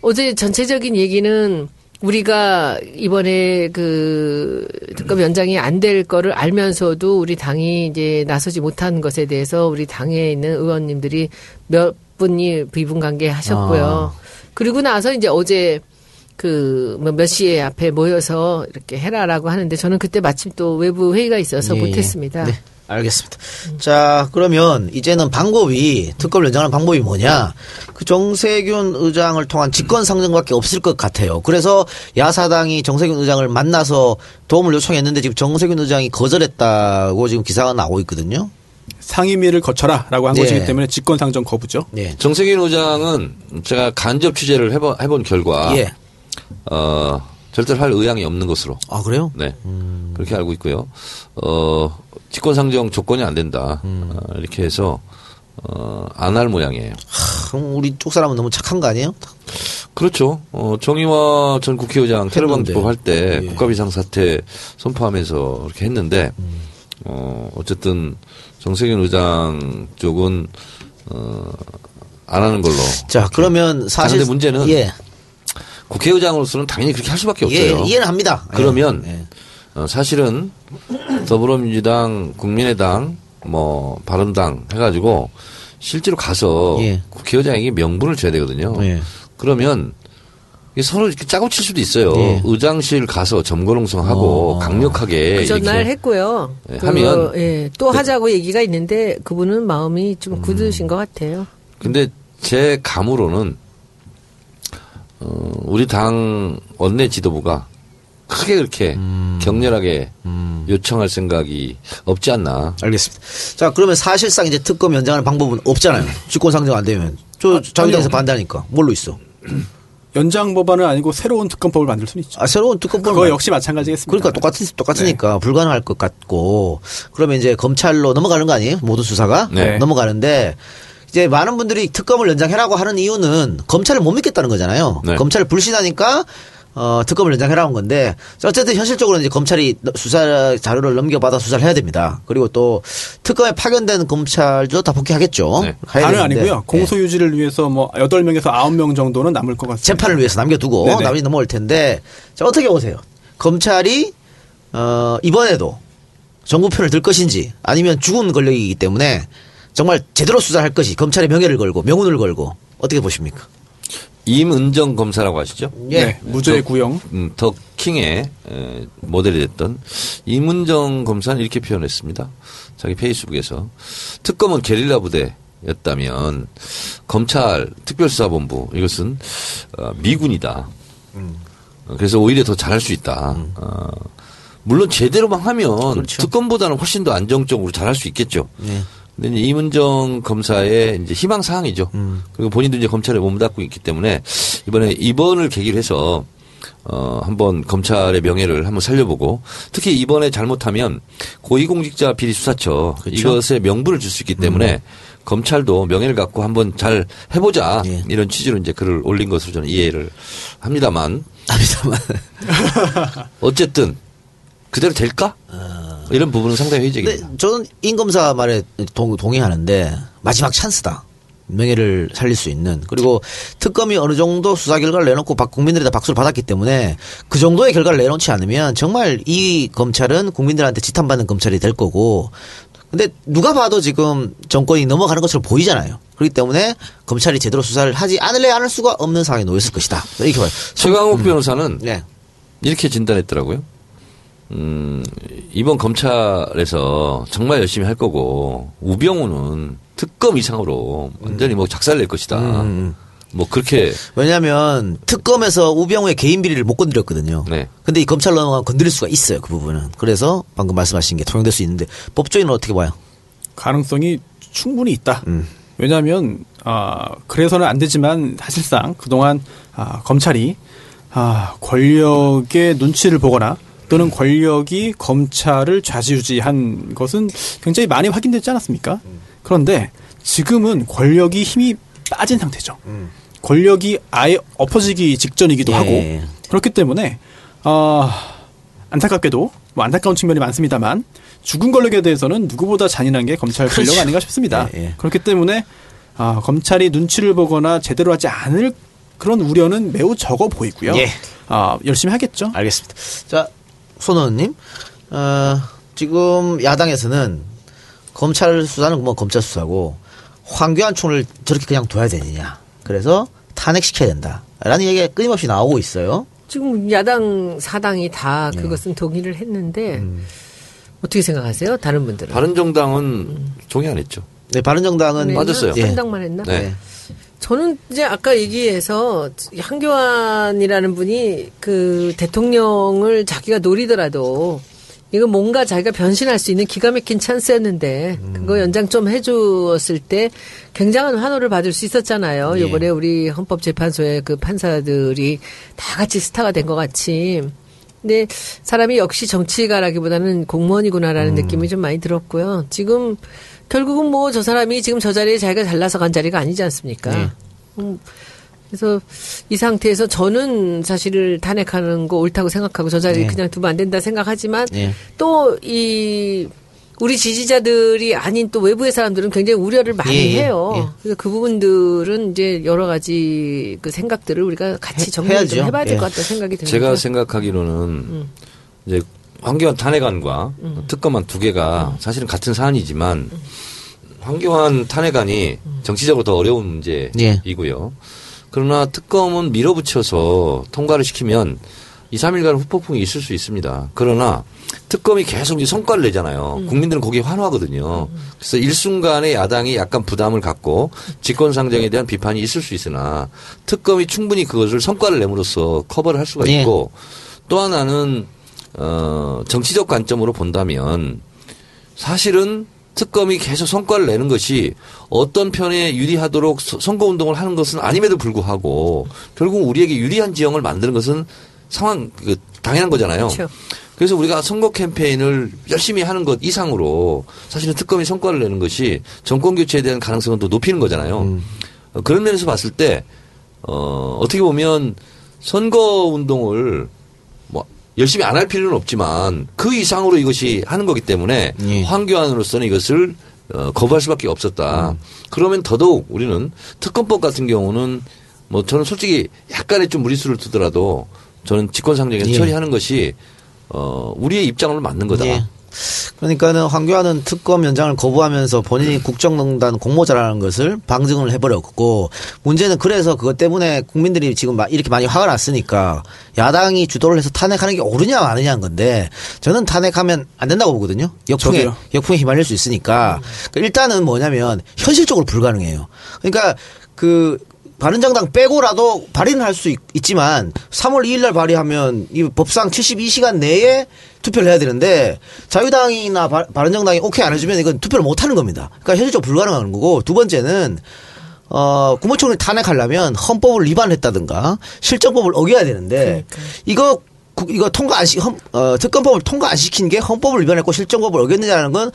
어제 전체적인 얘기는 우리가 이번에 그 특검 연장이 안 될 거를 알면서도 우리 당이 이제 나서지 못한 것에 대해서 우리 당에 있는 의원님들이 몇 분이 비분 관계 하셨고요. 그리고 나서 이제 어제 그 뭐 몇 시에 앞에 모여서 이렇게 해라라고 하는데 저는 그때 마침 또 외부 회의가 있어서 예, 못했습니다. 네, 알겠습니다. 자, 그러면 이제는 방법이 특검을 연장하는 방법이 뭐냐? 그 정세균 의장을 통한 직권 상정밖에 없을 것 같아요. 그래서 야사당이 정세균 의장을 만나서 도움을 요청했는데 지금 정세균 의장이 거절했다고 지금 기사가 나오고 있거든요. 상임위를 거쳐라라고 한 네. 것이기 때문에 직권 상정 거부죠. 네. 정세균 의장은 제가 간접 취재를 해본, 해본 결과 예. 어, 절대로 할 의향이 없는 것으로 아, 그래요? 네 그렇게 알고 있고요. 어, 직권상정 조건이 안 된다 어, 이렇게 해서 어, 안 할 모양이에요. 참 우리 쪽 사람은 너무 착한 거 아니에요? 그렇죠. 어, 정의화 전 국회의장 테러. 방지법 할때 예. 국가비상 사태 선포하면서 이렇게 했는데 어, 어쨌든 정세균 의장 쪽은 어, 안 하는 걸로. 자, 그러면 사실 문제는 예. 국회의장으로서는 당연히 그렇게 할 수밖에 예, 없어요. 이해는 합니다. 그러면 예, 예. 어, 사실은 더불어민주당, 국민의당, 뭐 바른당 해가지고 실제로 가서 예. 국회의장에게 명분을 줘야 되거든요. 예. 그러면 서로 이렇게 짜고 칠 수도 있어요. 예. 의장실 가서 점거농성하고 어. 강력하게 그 전날 했고요. 예, 그, 하면- 예, 또 하자고 얘기가 있는데 그분은 마음이 음. 좀 굳으신 것 같아요. 근데 제 감으로는 어, 우리 당 원내 지도부가 크게 그렇게 음. 격렬하게 요청할 생각이 없지 않나. 알겠습니다. 자, 그러면 사실상 이제 특검 연장하는 방법은 없잖아요. 직권 상정 안 되면. 저 자유당에서 아니요. 반대하니까. 뭘로 있어? 연장 법안은 아니고 새로운 특검법을 만들 수는 있죠. 아, 새로운 특검법. 그거 역시 마찬가지겠습니다. 그러니까 똑같, 똑같으니까 불가능할 것 같고. 그러면 이제 검찰로 넘어가는 거 아니에요? 모든 수사가? 네. 넘어가는데. 이제 많은 분들이 특검을 연장해라고 하는 이유는 검찰을 못 믿겠다는 거잖아요. 네. 검찰을 불신하니까 어, 특검을 연장해라는 건데 자, 어쨌든 현실적으로 이제 검찰이 수사 자료를 넘겨받아 수사를 해야 됩니다. 그리고 또 특검에 파견된 검찰도 다 복귀하겠죠. 네. 다는. 아니고요. 네. 공소 유지를 위해서 뭐 8명에서 9명 정도는 남을 것 같습니다. 재판을 위해서 남겨두고 네네. 나머지 넘어올 텐데 자 어떻게 보세요? 검찰이 어, 이번에도 정부 편을 들 것인지 아니면 죽은 권력이기 때문에 정말 제대로 수사할 것이 검찰의 명예를 걸고 명운을 걸고 어떻게 보십니까? 임은정 검사라고 아시죠? 예. 네, 무죄 구형. 음, 더 킹의 에, 모델이 됐던 임은정 검사는 이렇게 표현했습니다. 자기 페이스북에서 특검은 게릴라 부대였다면 검찰 특별수사본부 이것은 어, 미군이다. 어, 그래서 오히려 더 잘할 수 있다. 어, 물론 제대로만 하면 그렇죠. 특검보다는 훨씬 더 안정적으로 잘할 수 있겠죠. 예. 근데 이제 이문정 검사의 이제 희망 사항이죠. 그리고 본인도 이제 검찰에 몸담고 있기 때문에 이번에 이번을 계기로 해서 어 한번 검찰의 명예를 한번 살려보고 특히 이번에 잘못하면 고위공직자 비리 수사처 이것에 명분을 줄 수 있기 때문에 검찰도 명예를 갖고 한번 잘 해보자 예. 이런 취지로 이제 글을 올린 것으로 저는 이해를 합니다만 합니다만 어쨌든 그대로 될까? 이런 부분은 상당히 회의적입니다. 근데 저는 임 검사 말에 동, 동의하는데 마지막 찬스다. 명예를 살릴 수 있는 그리고 특검이 어느 정도 수사 결과를 내놓고 박- 국민들이 다 박수를 받았기 때문에 그 정도의 결과를 내놓지 않으면 정말 이 검찰은 국민들한테 지탄받는 검찰이 될 거고 근데 누가 봐도 지금 정권이 넘어가는 것처럼 보이잖아요. 그렇기 때문에 검찰이 제대로 수사를 하지 않을래 않을 수가 없는 상황에 놓였을 것이다. 이렇게 봐요. 최강욱 변호사는 네. 이렇게 진단했더라고요. 음, 이번 검찰에서 정말 열심히 할 거고, 우병우는 특검 이상으로 완전히 뭐 작살 낼 것이다. 음. 뭐 그렇게, 왜냐하면 특검에서 우병우의 개인 비리를 못 건드렸거든요. 네. 근데 이 검찰 넘어가면 건드릴 수가 있어요. 그 부분은. 그래서 방금 말씀하신 게 통용될 수 있는데 법조인은 어떻게 봐요? 가능성이 충분히 있다. 음. 왜냐하면 아 그래서는 안 되지만 사실상 그동안 아, 검찰이 아, 권력의 눈치를 보거나 또는 권력이 검찰을 좌지우지한 것은 굉장히 많이 확인되지 않았습니까? 그런데 지금은 권력이 힘이 빠진 상태죠. 권력이 아예 엎어지기 직전이기도 예. 하고 그렇기 때문에 아 안타깝게도 뭐 안타까운 측면이 많습니다만 죽은 권력에 대해서는 누구보다 잔인한 게 검찰 권력 그렇죠. 아닌가 싶습니다. 예, 예. 그렇기 때문에 아, 검찰이 눈치를 보거나 제대로 하지 않을 그런 우려는 매우 적어 보이고요. 예. 아, 열심히 하겠죠. 알겠습니다. 자, 손 의원님. 어, 지금 야당에서는 검찰 수사는 뭐 검찰 수사고 황교안 총을 저렇게 그냥 둬야 되느냐. 그래서 탄핵시켜야 된다. 라는 얘기가 끊임없이 나오고 있어요. 지금 야당 사당이 다 네. 그것은 동의를 했는데 음. 어떻게 생각하세요? 다른 분들은 바른정당은 동의 안 했죠. 네, 바른정당은 했나? 빠졌어요. 예. 한당만 했나? 네. 저는 이제 아까 얘기해서 한교안이라는 분이 그 대통령을 자기가 노리더라도 이거 뭔가 자기가 변신할 수 있는 기가 막힌 찬스였는데 그거 연장 좀 해주었을 때 굉장한 환호를 받을 수 있었잖아요. 예. 이번에 우리 헌법재판소의 그 판사들이 다 같이 스타가 된 것 같이 근데 사람이 역시 정치가라기보다는 공무원이구나라는 느낌이 좀 많이 들었고요. 지금 결국은 뭐 저 사람이 지금 저 자리에 자기가 잘나서 간 자리가 아니지 않습니까? 네. 음, 그래서 이 상태에서 저는 사실을 탄핵하는 거 옳다고 생각하고 저 자리 네. 그냥 두면 안 된다 생각하지만 네. 또이 우리 지지자들이 아닌 또 외부의 사람들은 굉장히 우려를 많이 예, 예, 해요. 예. 그래서 그 부분들은 이제 여러 가지 그 생각들을 우리가 같이 해- 정리를 좀 해야죠. 해봐야 될 예. 것 같다는 생각이 듭니다. 제가 생각하기로는 이제 황교안 탄핵안과 특검안 두 개가 사실은 같은 사안이지만 황교안 탄핵안이 정치적으로 더 어려운 문제이고요. 그러나 특검은 밀어붙여서 통과를 시키면 2, 3일간 후폭풍이 있을 수 있습니다. 그러나 특검이 계속 이 성과를 내잖아요. 국민들은 거기에 환호하거든요. 그래서 일순간에 야당이 약간 부담을 갖고 직권상정에 대한 비판이 있을 수 있으나 특검이 충분히 그것을 성과를 내므로써 커버를 할 수가 예. 있고 또 하나는 어 정치적 관점으로 본다면 사실은 특검이 계속 성과를 내는 것이 어떤 편에 유리하도록 서- 선거운동을 하는 것은 아님에도 불구하고 결국 우리에게 유리한 지형을 만드는 것은 상황 그 당연한 거잖아요. 그렇죠. 그래서 우리가 선거 캠페인을 열심히 하는 것 이상으로 사실은 특검이 성과를 내는 것이 정권 교체에 대한 가능성은 또 높이는 거잖아요. 어, 그런 면에서 봤을 때 어, 어떻게 보면 선거 운동을 뭐 열심히 안 할 필요는 없지만 그 이상으로 이것이 하는 거기 때문에 예. 황교안으로서는 이것을 어, 거부할 수밖에 없었다. 그러면 더더욱 우리는 특검법 같은 경우는 뭐 저는 솔직히 약간의 좀 무리수를 두더라도 저는 직권상정에서 예. 처리하는 것이 어, 우리의 입장으로 맞는 거다. 예. 그러니까는 황교안은 특검 연장을 거부하면서 본인이 국정농단 공모자라는 것을 방증을 해버렸고 문제는 그래서 그것 때문에 국민들이 지금 막 이렇게 많이 화가 났으니까 야당이 주도를 해서 탄핵하는 게 옳으냐 마느냐는 건데 저는 탄핵하면 안 된다고 보거든요. 역풍에 저도요. 역풍에 휘말릴 수 있으니까 그러니까 일단은 뭐냐면 현실적으로 불가능해요. 그러니까 그 바른정당 빼고라도 발의는 할 수 있지만 3월 2일 날 발의하면 이 법상 72시간 내에 투표를 해야 되는데 자유당이나 바, 바른정당이 오케이 안 해주면 이건 투표를 못 하는 겁니다. 그러니까 현실적으로 불가능한 거고 두 번째는 어, 국무총리 탄핵하려면 헌법을 위반했다든가 실정법을 어겨야 되는데 이거 국- 이거 통과 안 시, 헌, 어, 특검법을 통과 안 시킨 게 헌법을 위반했고 실정법을 어겼느냐는 건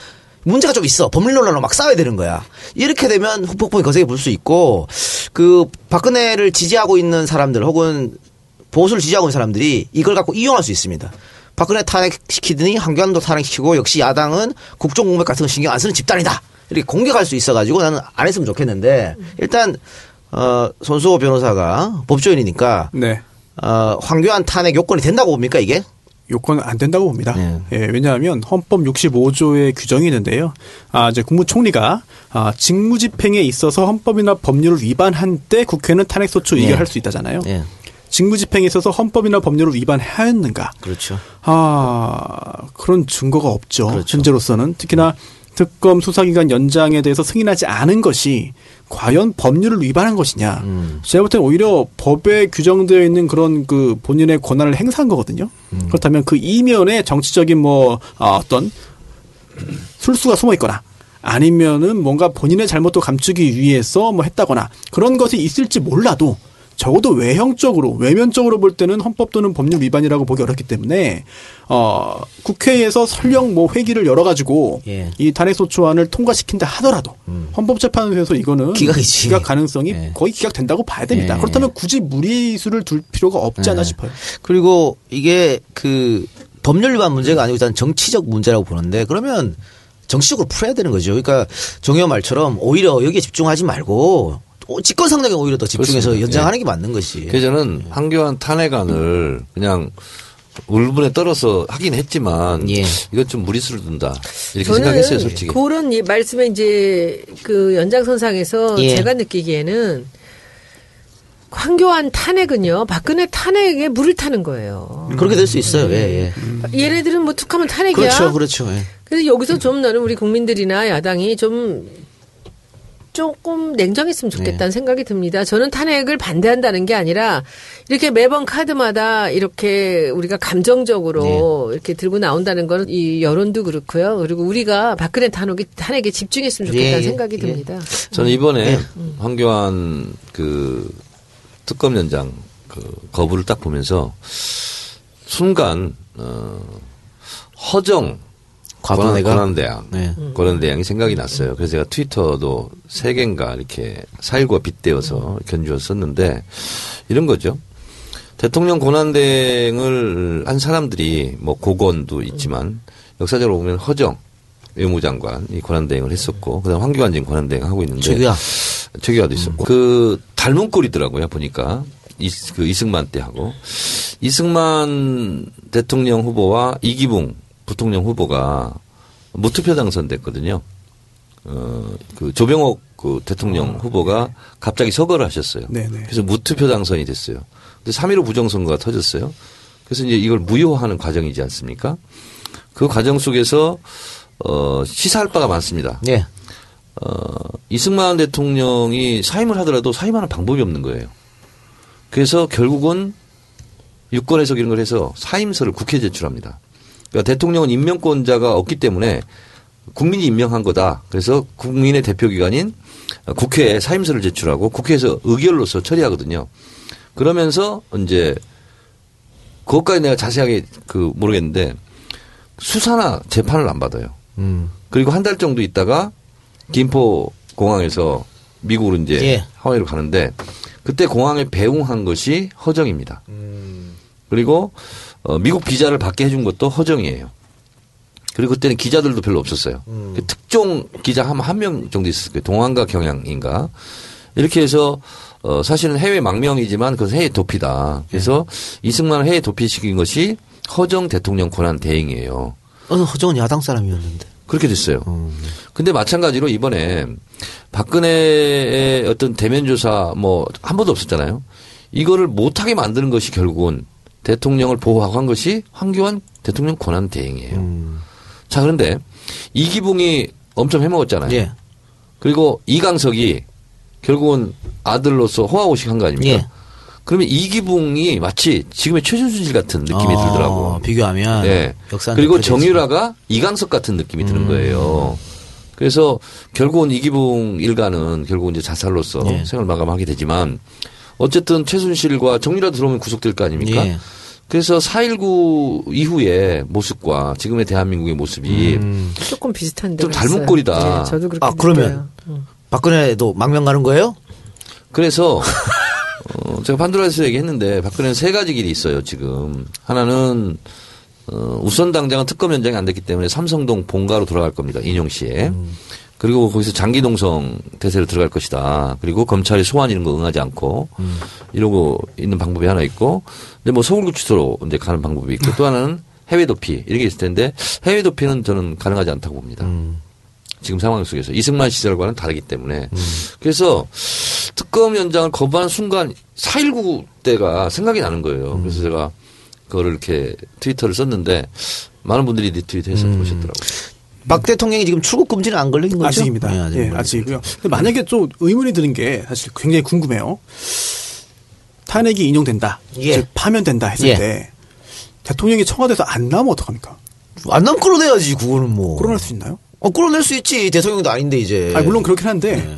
문제가 좀 있어. 법률 논란으로 막 싸워야 되는 거야. 이렇게 되면 후폭풍이 거세게 불 수 있고 그 박근혜를 지지하고 있는 사람들 혹은 보수를 지지하고 있는 사람들이 이걸 갖고 이용할 수 있습니다. 박근혜 탄핵시키더니 한교안도 탄핵시키고 역시 야당은 국정 공백 같은 거 신경 안 쓰는 집단이다. 이렇게 공격할 수 있어가지고 나는 안 했으면 좋겠는데 일단 어 손수호 변호사가 법조인이니까 네. 어 황교안 탄핵 요건이 된다고 봅니까 이게? 요건은 안 된다고 봅니다. 네. 예, 왜냐하면 헌법 65조의 규정이 있는데요. 아, 이제 국무총리가 아, 직무집행에 있어서 헌법이나 법률을 위반한 때 국회는 탄핵소추 네. 의결할 수 있다잖아요. 예, 직무 집행에 있어서 헌법이나 법률을 위반하였는가? 그렇죠. 아, 그런 증거가 없죠. 그렇죠. 현재로서는 특히나 특검 수사기간 연장에 대해서 승인하지 않은 것이 과연 법률을 위반한 것이냐. 음. 제가 볼 때는 오히려 법에 규정되어 있는 그런 그 본인의 권한을 행사한 거거든요. 음. 그렇다면 그 이면에 정치적인 뭐 아, 어떤 술수가 숨어 있거나 아니면은 뭔가 본인의 잘못도 감추기 위해서 뭐 했다거나 그런 것이 있을지 몰라도 적어도 외형적으로 외면적으로 볼 때는 헌법 또는 법률 위반이라고 보기 어렵기 때문에 어 국회에서 설령 뭐 회기를 열어 가지고 예. 이 탄핵 소추안을 통과시킨다 하더라도 헌법재판소에서 이거는 기각이지. 기각 가능성이 예. 거의 기각된다고 봐야 됩니다. 예. 그렇다면 굳이 무리수를 둘 필요가 없지 않나 예. 싶어요. 그리고 이게 그 법률 위반 문제가 아니고 일단 정치적 문제라고 보는데 그러면 정치적으로 풀어야 되는 거죠. 그러니까 정의원 말처럼 오히려 여기에 집중하지 말고 직권상정에 오히려 더 집중해서 그렇습니다. 연장하는 예. 게 맞는 것이. 그래서 저는 황교안 탄핵안을 그냥 울분에 떨어서 하긴 했지만 예. 이건 좀 무리수를 둔다 이렇게 저는 생각했어요 솔직히. 그런 이 말씀에 이제 그 연장선상에서 예. 제가 느끼기에는 황교안 탄핵은요 박근혜 탄핵에 물을 타는 거예요. 그렇게 될 수 있어요. 예, 예. 얘네들은 뭐 툭하면 탄핵이야. 그렇죠, 그렇죠. 예. 그래서 여기서 좀 나는 우리 국민들이나 야당이 좀 조금 냉정했으면 좋겠다는 네. 생각이 듭니다. 저는 탄핵을 반대한다는 게 아니라 이렇게 매번 카드마다 이렇게 우리가 감정적으로 네. 이렇게 들고 나온다는 건 이 여론도 그렇고요. 그리고 우리가 박근혜 탄핵에, 탄핵에 집중했으면 좋겠다는 예, 예, 생각이 예. 듭니다. 저는 이번에 네. 황교안 그 특검 연장 그 거부를 딱 보면서 순간 어, 허정 과도내가 권한 대항 네. 권한 대항이 생각이 났어요. 그래서 제가 트위터도 세 개인가 이렇게 사일과 빗대어서 견주었었는데 이런 거죠. 대통령 권한 대행을 한 사람들이 뭐 고건도 있지만 역사적으로 보면 허정 외무장관이 권한 대행을 했었고 그다음 황교안진 권한 대행 하고 있는데 최규하. 최규하도 있었고 그 닮은 꼴이더라고요 보니까 이, 그 이승만 때하고 이승만 대통령 후보와 이기붕 부통령 후보가 무투표 당선됐거든요. 어 그 조병옥 그 대통령 후보가 갑자기 서거를 하셨어요. 네네. 그래서 무투표 당선이 됐어요. 근데 3.15 부정선거가 터졌어요. 그래서 이제 이걸 무효화하는 과정이지 않습니까? 그 과정 속에서 어 시사할 바가 많습니다. 예. 어, 이승만 대통령이 사임을 하더라도 사임하는 방법이 없는 거예요. 그래서 결국은 유권 해석 이런 걸 해서 사임서를 국회에 제출합니다. 그러니까 대통령은 임명권자가 없기 때문에 국민이 임명한 거다. 그래서 국민의 대표기관인 국회에 사임서를 제출하고 국회에서 의결로서 처리하거든요. 그러면서 이제 그것까지 내가 자세하게 그 모르겠는데 수사나 재판을 안 받아요. 음. 그리고 한 달 정도 있다가 김포 공항에서 미국으로 이제 예. 하와이로 가는데 그때 공항에 배웅한 것이 허정입니다. 그리고 어, 미국 비자를 받게 해준 것도 허정이에요. 그리고 그때는 기자들도 별로 없었어요. 그 특종 기자 한 한 명 정도 있었을 거예요. 동안과 경향인가. 이렇게 해서 어, 사실은 해외 망명이지만 그것은 해외 도피다. 그래서 이승만을 해외 도피시킨 것이 허정 대통령 권한 대행이에요. 어, 허정은 야당 사람이었는데. 그렇게 됐어요. 근데 마찬가지로 이번에 박근혜의 어떤 대면 조사 뭐 한 번도 없었잖아요. 이거를 못하게 만드는 것이 결국은 대통령을 보호하고 한 것이 황교안 대통령 권한 대행이에요. 자, 그런데 이기붕이 엄청 해먹었잖아요. 예. 그리고 이강석이 결국은 아들로서 호화호식 한 거 아닙니까? 예. 그러면 이기붕이 마치 지금의 최준실 같은 느낌이 어, 들더라고. 비교하면. 네. 그리고. 정유라가 이강석 같은 느낌이 드는 거예요. 그래서 결국은 이기붕 일가는 결국은 이제 자살로서 예. 생을 마감하게 되지만 어쨌든 최순실과 정유라 들어오면 구속될 거 아닙니까? 예. 그래서 4.19 이후의 모습과 지금의 대한민국의 모습이 음. 조금 비슷한데. 좀 닮은 꼴이다. 네, 저도 그렇게 아, 그러면 느껴요. 음. 박근혜도 망명 가는 거예요? 그래서 어, 제가 판도라에서 얘기했는데 박근혜는 세 가지 길이 있어요 지금 하나는 어, 우선 당장은 특검 연장이 안 됐기 때문에 삼성동 본가로 돌아갈 겁니다 인용 시에 그리고 거기서 장기동성 대세로 들어갈 것이다. 그리고 검찰이 소환 이런 거 응하지 않고 이러고 있는 방법이 하나 있고 근데 뭐 서울구치소로 이제 가는 방법이 있고 또 하나는 해외 도피 이런 게 있을 텐데 해외 도피는 저는 가능하지 않다고 봅니다. 지금 상황 속에서. 이승만 시절과는 다르기 때문에. 그래서 특검 연장을 거부한 순간 4.19 때가 생각이 나는 거예요. 그래서 제가 그거를 이렇게 트위터를 썼는데 많은 분들이 리트윗해서 보셨더라고요. 박 대통령이 지금 출국 금지는 안 걸린 거죠? 아직입니다. 예, 아직 예, 안 아직이고요. 근데 만약에 또 의문이 드는 게 사실 굉장히 궁금해요. 탄핵이 인용된다, 예. 즉 파면된다 했을 예. 때 대통령이 청와대에서 안 나오면 어떡합니까? 안 나면 끌어내야지, 그거는 뭐. 끌어낼 수 있나요? 어, 끌어낼 수 있지. 대통령도 아닌데, 이제. 아니, 물론 그렇긴 한데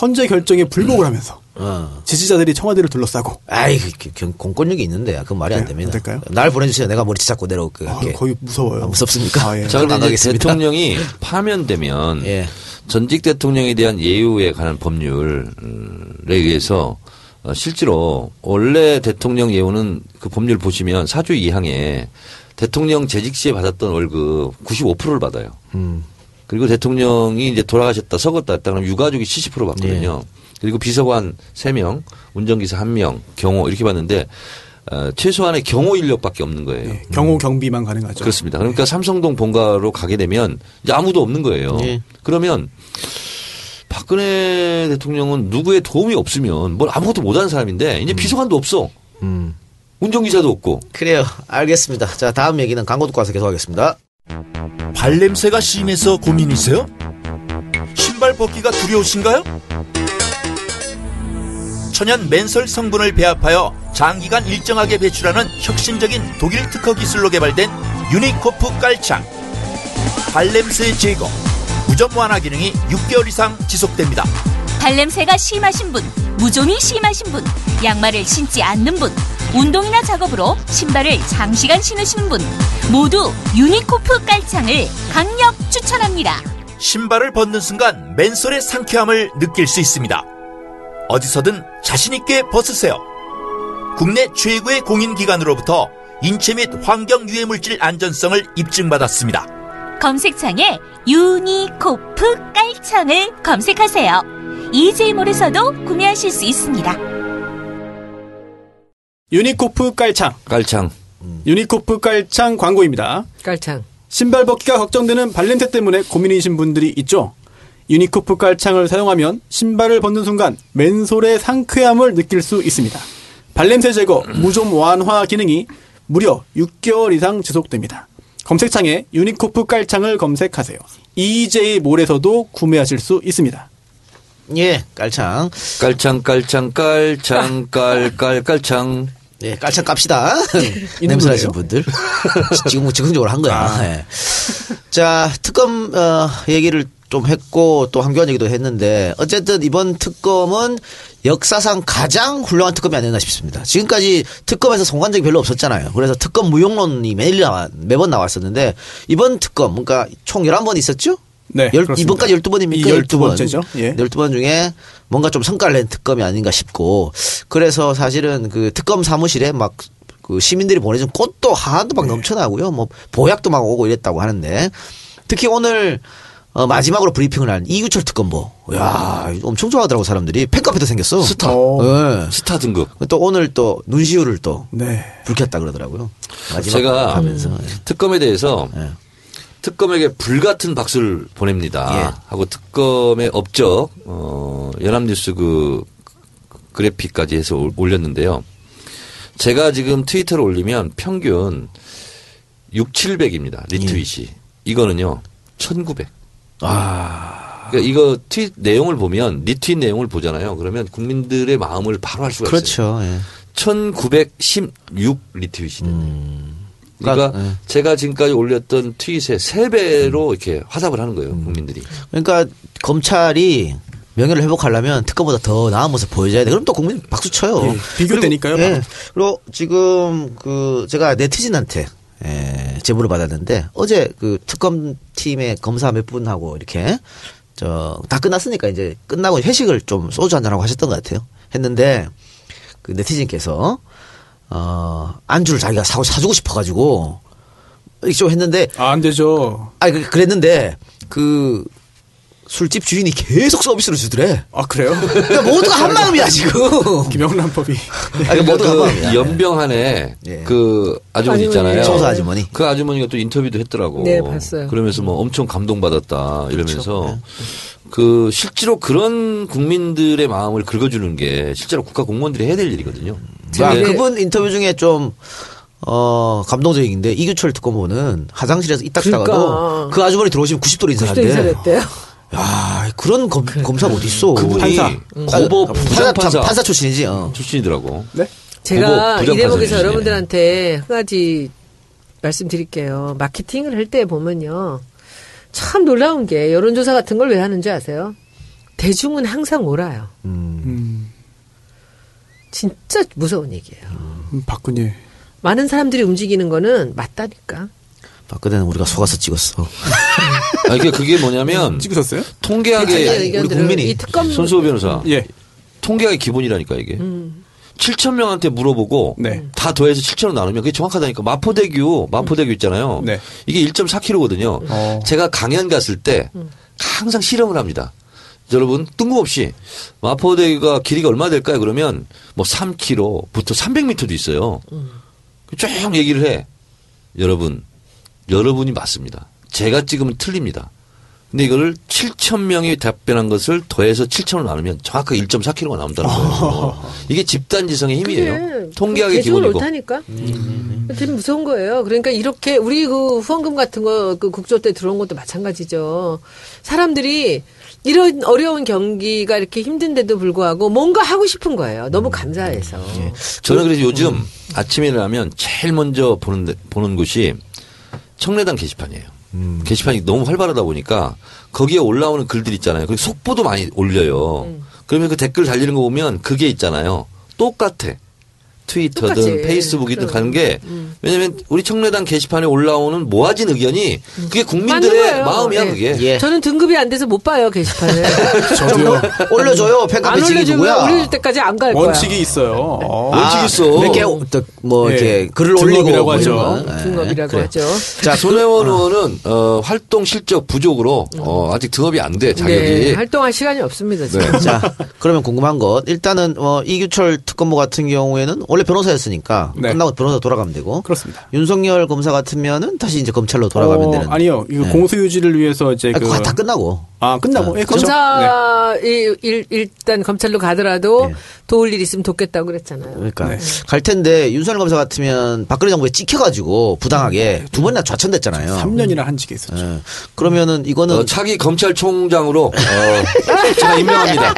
헌재 결정에 불복을 하면서 어. 지지자들이 청와대를 둘러싸고 아이, 그, 그, 그 공권력이 있는데, 그건 말이 안 네, 됩니다. 안 될까요? 날 보내주세요. 내가 머리 잡고 내려올게. 아, 거의 무서워요. 아, 무섭습니까? 아, 예. 자, 이제 나가겠습니다. 대통령이 파면되면 예. 전직 대통령에 대한 예우에 관한 법률에 의해서 어, 실제로 원래 대통령 예우는 그 법률 보시면 사조 2항에 대통령 재직 시에 받았던 월급 95%를 받아요. 음. 그리고 대통령이 이제 돌아가셨다, 썩었다 했다 그러면 유가족이 70% 받거든요. 그리고 비서관 3명, 운전기사 1명, 경호 이렇게 받는데 어, 최소한의 경호 인력밖에 없는 거예요. 예, 경호 경비만 가능하죠. 그렇습니다. 그러니까 삼성동 본가로 가게 되면 이제 아무도 없는 거예요. 예. 그러면 박근혜 대통령은 누구의 도움이 없으면 뭘 아무것도 못하는 사람인데 이제 비서관도 없어. 음. 운전기사도 없고. 그래요. 알겠습니다. 자, 다음 얘기는 광고 듣고 와서 계속하겠습니다. 발냄새가 심해서 고민이세요? 신발 벗기가 두려우신가요? 천연 맨솔 성분을 배합하여 장기간 일정하게 배출하는 혁신적인 독일 특허 기술로 개발된 유니코프 깔창 발냄새 제거 무좀 완화 기능이 6개월 이상 지속됩니다 발냄새가 심하신 분, 무좀이 심하신 분, 양말을 신지 않는 분, 운동이나 작업으로 신발을 장시간 신으시는 분 모두 유니코프 깔창을 강력 추천합니다. 신발을 벗는 순간 맨솔의 상쾌함을 느낄 수 있습니다. 어디서든 자신있게 벗으세요. 국내 최고의 공인기관으로부터 인체 및 환경 유해 물질 안전성을 입증받았습니다. 검색창에 유니코프 깔창을 검색하세요. 이제이몰에서도 구매하실 수 있습니다. 유니코프 깔창. 깔창. 유니코프 깔창 광고입니다. 깔창. 신발 벗기가 걱정되는 발냄새 때문에 고민이신 분들이 있죠. 유니코프 깔창을 사용하면 신발을 벗는 순간 menthol의 상쾌함을 느낄 수 있습니다. 발냄새 제거, 무좀 완화 기능이 무려 6개월 이상 지속됩니다. 검색창에 유니코프 깔창을 검색하세요. EJ몰에서도 구매하실 수 있습니다. 예, 깔창. 깔창 깔창 깔창 깔 깔 깔창. 예, 깔창 깝시다. 있는 냄새 나신? 분들. 지금 즉흥적으로 한 거야. 예. 자, 특검, 어, 얘기를 좀 했고, 또 한교안 얘기도 했는데, 어쨌든 이번 특검은 역사상 가장 훌륭한 특검이 아니었나 싶습니다. 지금까지 특검에서 송관 적이 별로 없었잖아요. 그래서 특검 무용론이 매일 나와, 매번 나왔었는데, 이번 특검, 그러니까 총 11번 있었죠? 네, 열. 이번까지 12번입니까? 이 12번째죠. 예. 12번 중에 뭔가 좀 성과를 낸 특검이 아닌가 싶고 그래서 사실은 그 특검 사무실에 막그 시민들이 보내준 꽃도 하나도 네. 막 넘쳐나고요. 뭐 보약도 막 오고 이랬다고 하는데 특히 오늘 어, 마지막으로 브리핑을 한 이규철 특검보. 야 엄청 좋아하더라고 사람들이 팬카페도 생겼어. 스타. 어. 예. 스타 등급. 또 오늘 또 눈시울을 또 네. 불켰다 그러더라고요. 마지막 제가 하면서 특검에 대해서 예. 특검에게 불같은 박수를 보냅니다. 예. 하고 특검의 업적 어, 연합뉴스 그 그래픽까지 해서 올- 올렸는데요. 제가 지금 트위터를 올리면 평균 6, 700입니다. 리트윗이. 이거는요. 1900. 아 그러니까 이거 트윗 내용을 보면 리트윗 내용을 보잖아요. 그러면 국민들의 마음을 바로 알 수가 있어요. 그렇죠. 예. 1916 리트윗이 됩니다. 그러니까 그러니까, 예. 제가 지금까지 올렸던 트윗의 세 배로 이렇게 화답을 하는 거예요, 국민들이. 그러니까 검찰이 명예를 회복하려면 특검보다 더 나은 모습 보여줘야 돼. 그럼 또 국민 박수 쳐요. 예, 비교되니까요, 그리고. 예. 그리고 지금 그 제가 네티즌한테 예, 제보를 받았는데 어제 그 특검 팀의 검사 몇 분하고 이렇게 저 다 끝났으니까 이제 끝나고 회식을 좀 소주 한잔 하고 하셨던 것 같아요. 했는데 그 네티즌께서 어 안주를 자기가 사고 사주고 싶어가지고 이렇게 좀 했는데 아, 안 되죠. 아니 그- 그랬는데 그 술집 주인이 계속 서비스를 주더래. 아, 그래요? 그러니까 모두가 한 마음이야 지금. 김영란법이. 아니, 모두가 한 마음이야. 그 연병 안에 예. 그 아주머니 아주머니. 있잖아요. 청소 아주머니. 그 아주머니가 또 인터뷰도 했더라고. 네, 봤어요. 그러면서 뭐 엄청 감동받았다 이러면서 그렇죠. 그 실제로 그런 국민들의 마음을 긁어주는 게 실제로 국가 공무원들이 해야 될 일이거든요. 아, 네. 그분 인터뷰 중에 좀 어, 감동적인데 이규철 특검보는 화장실에서 이딱 다가도 그러니까. 그 아주머니 들어오시면 90도로 또 인사한대. 인사했대요. 야, 그런 검, 검사가 어디 있어? 그분이 판사. 고법 판사, 부장판사 판사 출신이지. 어. 출신이더라고. 네? 제가 부장 이 대목에서 판사님이시네. 여러분들한테 한 가지 말씀드릴게요. 마케팅을 할 때 보면요. 참 놀라운 게 여론조사 같은 걸 왜 하는지 아세요? 대중은 항상 옳아요. 음, 진짜 무서운 얘기예요. 음, 박근혜. 많은 사람들이 움직이는 거는 맞다니까. 박근혜는 우리가 속아서 찍었어. 아, 이게 그게 뭐냐면 찍으셨어요? 통계학의 우리 의견들을 국민이 이 특검 손수호 변호사 예. 통계학의 기본이라니까 이게. 음. 7천 명한테 물어보고 네. 다 더해서 7천으로 나누면 그게 정확하다니까. 마포대교, 마포대교 있잖아요. 네. 이게 1.4km거든요. 어. 제가 강연 갔을 때 항상 실험을 합니다. 여러분 뜬금없이 마포대교가 길이가 얼마 될까요? 그러면 뭐 3km부터 300m도 있어요. 쭉 얘기를 해. 여러분, 여러분이 맞습니다. 제가 찍으면 틀립니다. 근데 이거를 7천 명이 답변한 것을 더해서 7천으로 나누면 정확하게 1.4km가 나온다는 거예요. 이게 집단 지성의 힘이에요. 그래. 통계학의 기본이고. 옳다니까. 되게 무서운 거예요. 그러니까 이렇게 우리 그 후원금 같은 거 그 국조 때 들어온 것도 마찬가지죠. 사람들이 이런 어려운 경기가 이렇게 힘든데도 불구하고 뭔가 하고 싶은 거예요. 너무 감사해서. 저는 그래서 요즘 아침에 일어나면 제일 먼저 보는, 데- 보는 곳이 청래당 게시판이에요. 게시판이 너무 활발하다 보니까 거기에 올라오는 글들 있잖아요. 그리고 속보도 많이 올려요. 그러면 그 댓글 달리는 거 보면 그게 있잖아요. 똑같아. 트위터든 똑같이. 페이스북이든 그럼. 가는 게 왜냐면 우리 청래당 게시판에 올라오는 모아진 의견이 그게 맞는 국민들의. 마음이야 예. 그게. 예. 저는 등급이 안 돼서 못 봐요 게시판을. 저도요. 올려줘요. 팬카 안 배치기 누구야? 올릴 때까지 안 갈 거야. 원칙이 있어요. 어. 원칙 있어. 몇개 뭐 예. 이렇게 글을 올리고 뭐 하죠. 이런 거. 예, 등급이라고 그래. 하죠. 자, 손혜원 의원은 어, 활동 실적 부족으로 어, 아직 등업이 안 돼 자격이. 네, 활동할 시간이 없습니다. 지금. 네. 자, 그러면 궁금한 것. 일단은, 어, 이규철 특검보 같은 경우에는 원래 변호사였으니까 네. 끝나고 변호사 돌아가면 되고. 그렇습니다. 윤석열 검사 같으면은 다시 이제 검찰로 돌아가면 어, 되는. 아니요. 이거 네. 공소 유지를 위해서 이제 아, 그 다 끝나고. 아, 끝나고. 예, 그렇죠. 네. 검사 이 일, 일단 검찰로 가더라도 네. 도울 일 있으면 돕겠다고 그랬잖아요. 그러니까 네. 갈 텐데 윤석열 검사 같으면 박근혜 정부에 찍혀가지고 부당하게 두 번이나 좌천됐잖아요. 3년이나 한직에 있었죠. 예. 그러면은 이거는 어, 차기 검찰총장으로 어, 제가 임명합니다.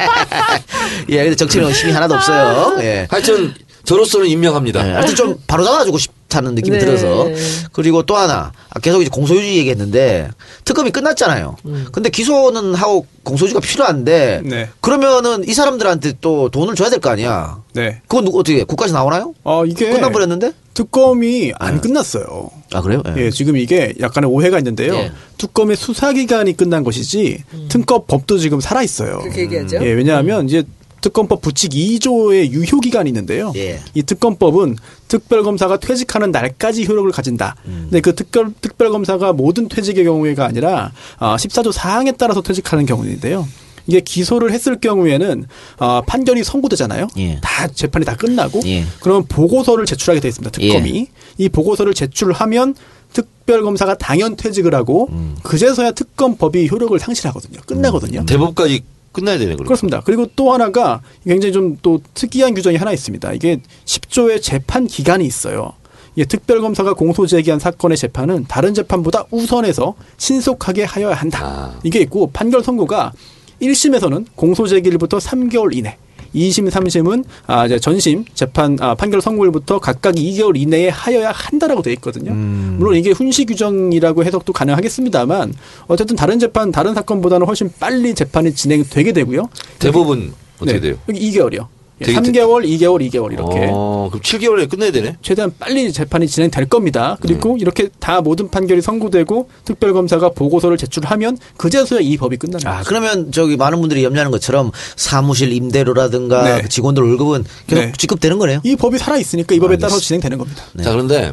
예, 근데 정치는 의심이 하나도 없어요. 예. 하여튼 저로서는 임명합니다. 네, 하여튼 좀 바로 잡아주고 싶다는 느낌이 네. 들어서 그리고 또 하나 아, 계속 이제 공소유지 얘기했는데 특검이 끝났잖아요. 음. 근데 기소는 하고 공소유지가 필요한데 네. 그러면은 이 사람들한테 또 돈을 줘야 될 거 아니야. 네. 그건 누구 어떻게 해? 국가에서 나오나요? 어, 이게 끝나버렸는데? 특검이 안 끝났어요. 아 그래요? 예. 예, 지금 이게 약간의 오해가 있는데요. 예. 특검의 수사 기간이 끝난 것이지 특검 법도 지금 살아 있어요. 음. 그렇게 얘기하죠. 예, 왜냐하면 이제 특검법 부칙 2조의 유효 기간이 있는데요. 예. 이 특검법은 특별검사가 퇴직하는 날까지 효력을 가진다. 음. 근데 그 특별 특별검사가 모든 퇴직의 경우가 아니라 아, 14조 사항에 따라서 퇴직하는 경우인데요. 이게 기소를 했을 경우에는 어, 판결이 선고되잖아요. 예. 다 재판이 다 끝나고 예. 그러면 보고서를 제출하게 돼 있습니다. 특검이 이 보고서를 제출하면 특별검사가 당연 퇴직을 하고 음. 그제서야 특검법이 효력을 상실하거든요. 끝나거든요. 대법까지 끝나야 되네 그럼. 그렇습니다. 그리고 또 하나가 굉장히 좀 또 특이한 규정이 하나 있습니다. 이게 10조의 재판 기간이 있어요. 이게 특별검사가 공소 제기한 사건의 재판은 다른 재판보다 우선해서 신속하게 하여야 한다. 아. 이게 있고 판결 선고가 1심에서는 공소 제기일부터 3개월 이내, 2심, 3심은 아, 이제 전심 재판 아, 판결 선고일부터 각각 2개월 이내에 하여야 한다라고 돼 있거든요. 물론 이게 훈시 규정이라고 해석도 가능하겠습니다만 어쨌든 다른 재판, 다른 사건보다는 훨씬 빨리 재판이 진행되게 되고요. 대법은 어떻게 네. 돼요? 여기 2개월이요. 되게 3개월, 2개월, 2개월 이렇게 어, 그럼 7개월에 끝내야 되네. 최대한 빨리 재판이 진행될 겁니다. 그리고 음. 이렇게 다 모든 판결이 선고되고 특별검사가 보고서를 제출하면 그제서야 이 법이 끝나는 아 거죠. 그러면 저기 많은 분들이 염려하는 것처럼 사무실 임대료라든가 네. 그 직원들 월급은 계속 네. 지급되는 거네요. 이 법이 살아 있으니까 이 법에. 따라서 진행되는 겁니다. 자 그런데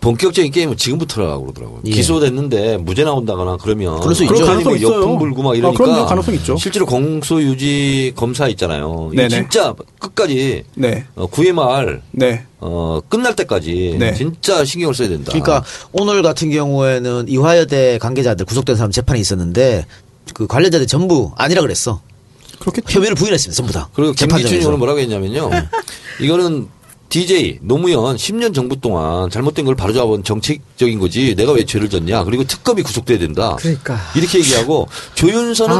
본격적인 게임은 지금부터라고 그러더라고요. 예. 기소됐는데 무죄 나온다거나 그러면 그럴 수 있죠. 가능성 뭐 있어요. 역풍 불고 막 아, 이러니까 그럼요. 가능성 있죠. 실제로 공소유지 검사 있잖아요. 네네. 진짜 끝까지 네. 어, 9회 말 네. 어, 끝날 때까지 네. 진짜 신경을 써야 된다. 그러니까 오늘 같은 경우에는 이화여대 관계자들 구속된 사람 재판이 있었는데 그 관련자들 전부 아니라 그랬어. 그렇겠죠. 혐의를 부인했습니다. 전부 다. 그리고 김기춘. 의원은 뭐라고 했냐면요. 이거는 DJ 노무현 10년 정부 동안 잘못된 걸 바로잡은 정책적인 거지 내가 왜 죄를 졌냐. 그리고 특검이 구속돼야 된다. 그러니까. 이렇게 얘기하고 조윤선은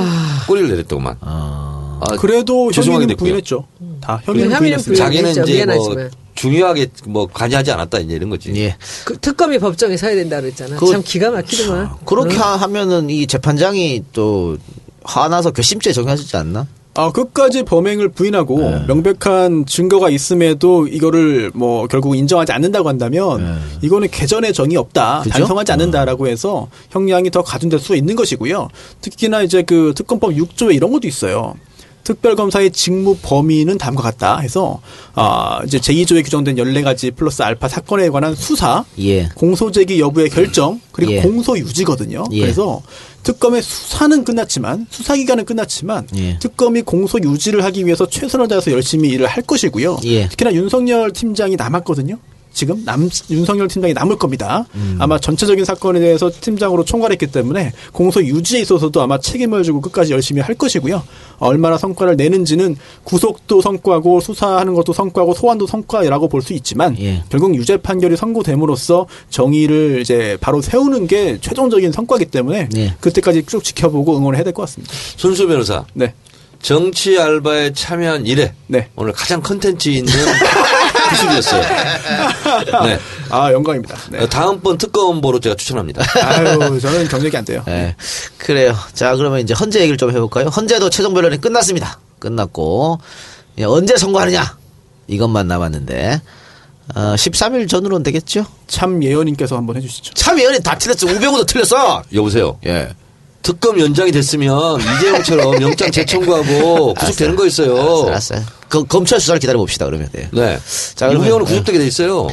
꼬리를 내렸더구만. 아, 아, 그래도 죄송하게. 부인했죠. 다 혐의는 혐의는 부인했습니다. 자기는. 이제 뭐 미안하지만. 중요하게 뭐 관여하지 않았다 이제 이런 거지. 예. 그 특검이 법정에 서야 된다 그랬잖아. 그거 참 기가 막히더만. 그렇게 응? 하면은 이 재판장이 또 화나서 결심죄 적용하시지 않나? 아, 끝까지 범행을 부인하고 네. 명백한 증거가 있음에도 이거를 뭐 결국 인정하지 않는다고 한다면 이거는 개전의 정이 없다. 그죠? 단성하지 않는다라고 해서 형량이 더 가중될 수 있는 것이고요. 특히나 이제 그 특검법 6조에 이런 것도 있어요. 특별검사의 직무 범위는 다음과 같다 해서 아 이제 제2조에 규정된 14가지 플러스 알파 사건에 관한 수사 예. 공소 제기 여부의 결정 그리고 예. 공소 유지거든요. 예. 그래서 특검의 수사는 끝났지만 수사 기간은 끝났지만 예. 특검이 공소 유지를 하기 위해서 최선을 다해서 열심히 일을 할 것이고요. 예. 특히나 윤석열 팀장이 남았거든요. 지금 남 윤석열 팀장이 남을 겁니다. 음. 아마 전체적인 사건에 대해서 팀장으로 총괄했기 때문에 공소 유지에 있어서도 아마 책임을 지고 끝까지 열심히 할 것이고요. 얼마나 성과를 내는지는 구속도 성과고 수사하는 것도 성과고 소환도 성과라고 볼 수 있지만 예. 결국 유죄 판결이 선고됨으로써 정의를 이제 바로 세우는 게 최종적인 성과이기 때문에 예. 그때까지 쭉 지켜보고 응원을 해야 될 것 같습니다. 손수 변호사 네. 정치 알바에 참여한 이래 네. 오늘 가장 컨텐츠 있는 기술이었어요. 네. 아, 영광입니다. 네. 어, 다음번 특검보로 제가 추천합니다. 아유, 저는 경력이 안 돼요. 예. 그래요. 자, 그러면 이제 헌재 얘기를 좀 해볼까요? 헌재도 최종 변론이 끝났습니다. 끝났고, 예, 언제 선고하느냐? 이것만 남았는데 어, 13일 전으로는 되겠죠? 참 예언님께서 한번 해주시죠. 참 예언이 다 틀렸어. 우병우도 틀렸어. 여보세요. 예. 특검 연장이 됐으면 이재용처럼 영장 재청구하고 구속되는 거 있어요. 알았어요. 그 검찰 수사를 기다려 봅시다 그러면 돼. 네. 자, 그러면- 우병우는 구속되게 돼 있어요.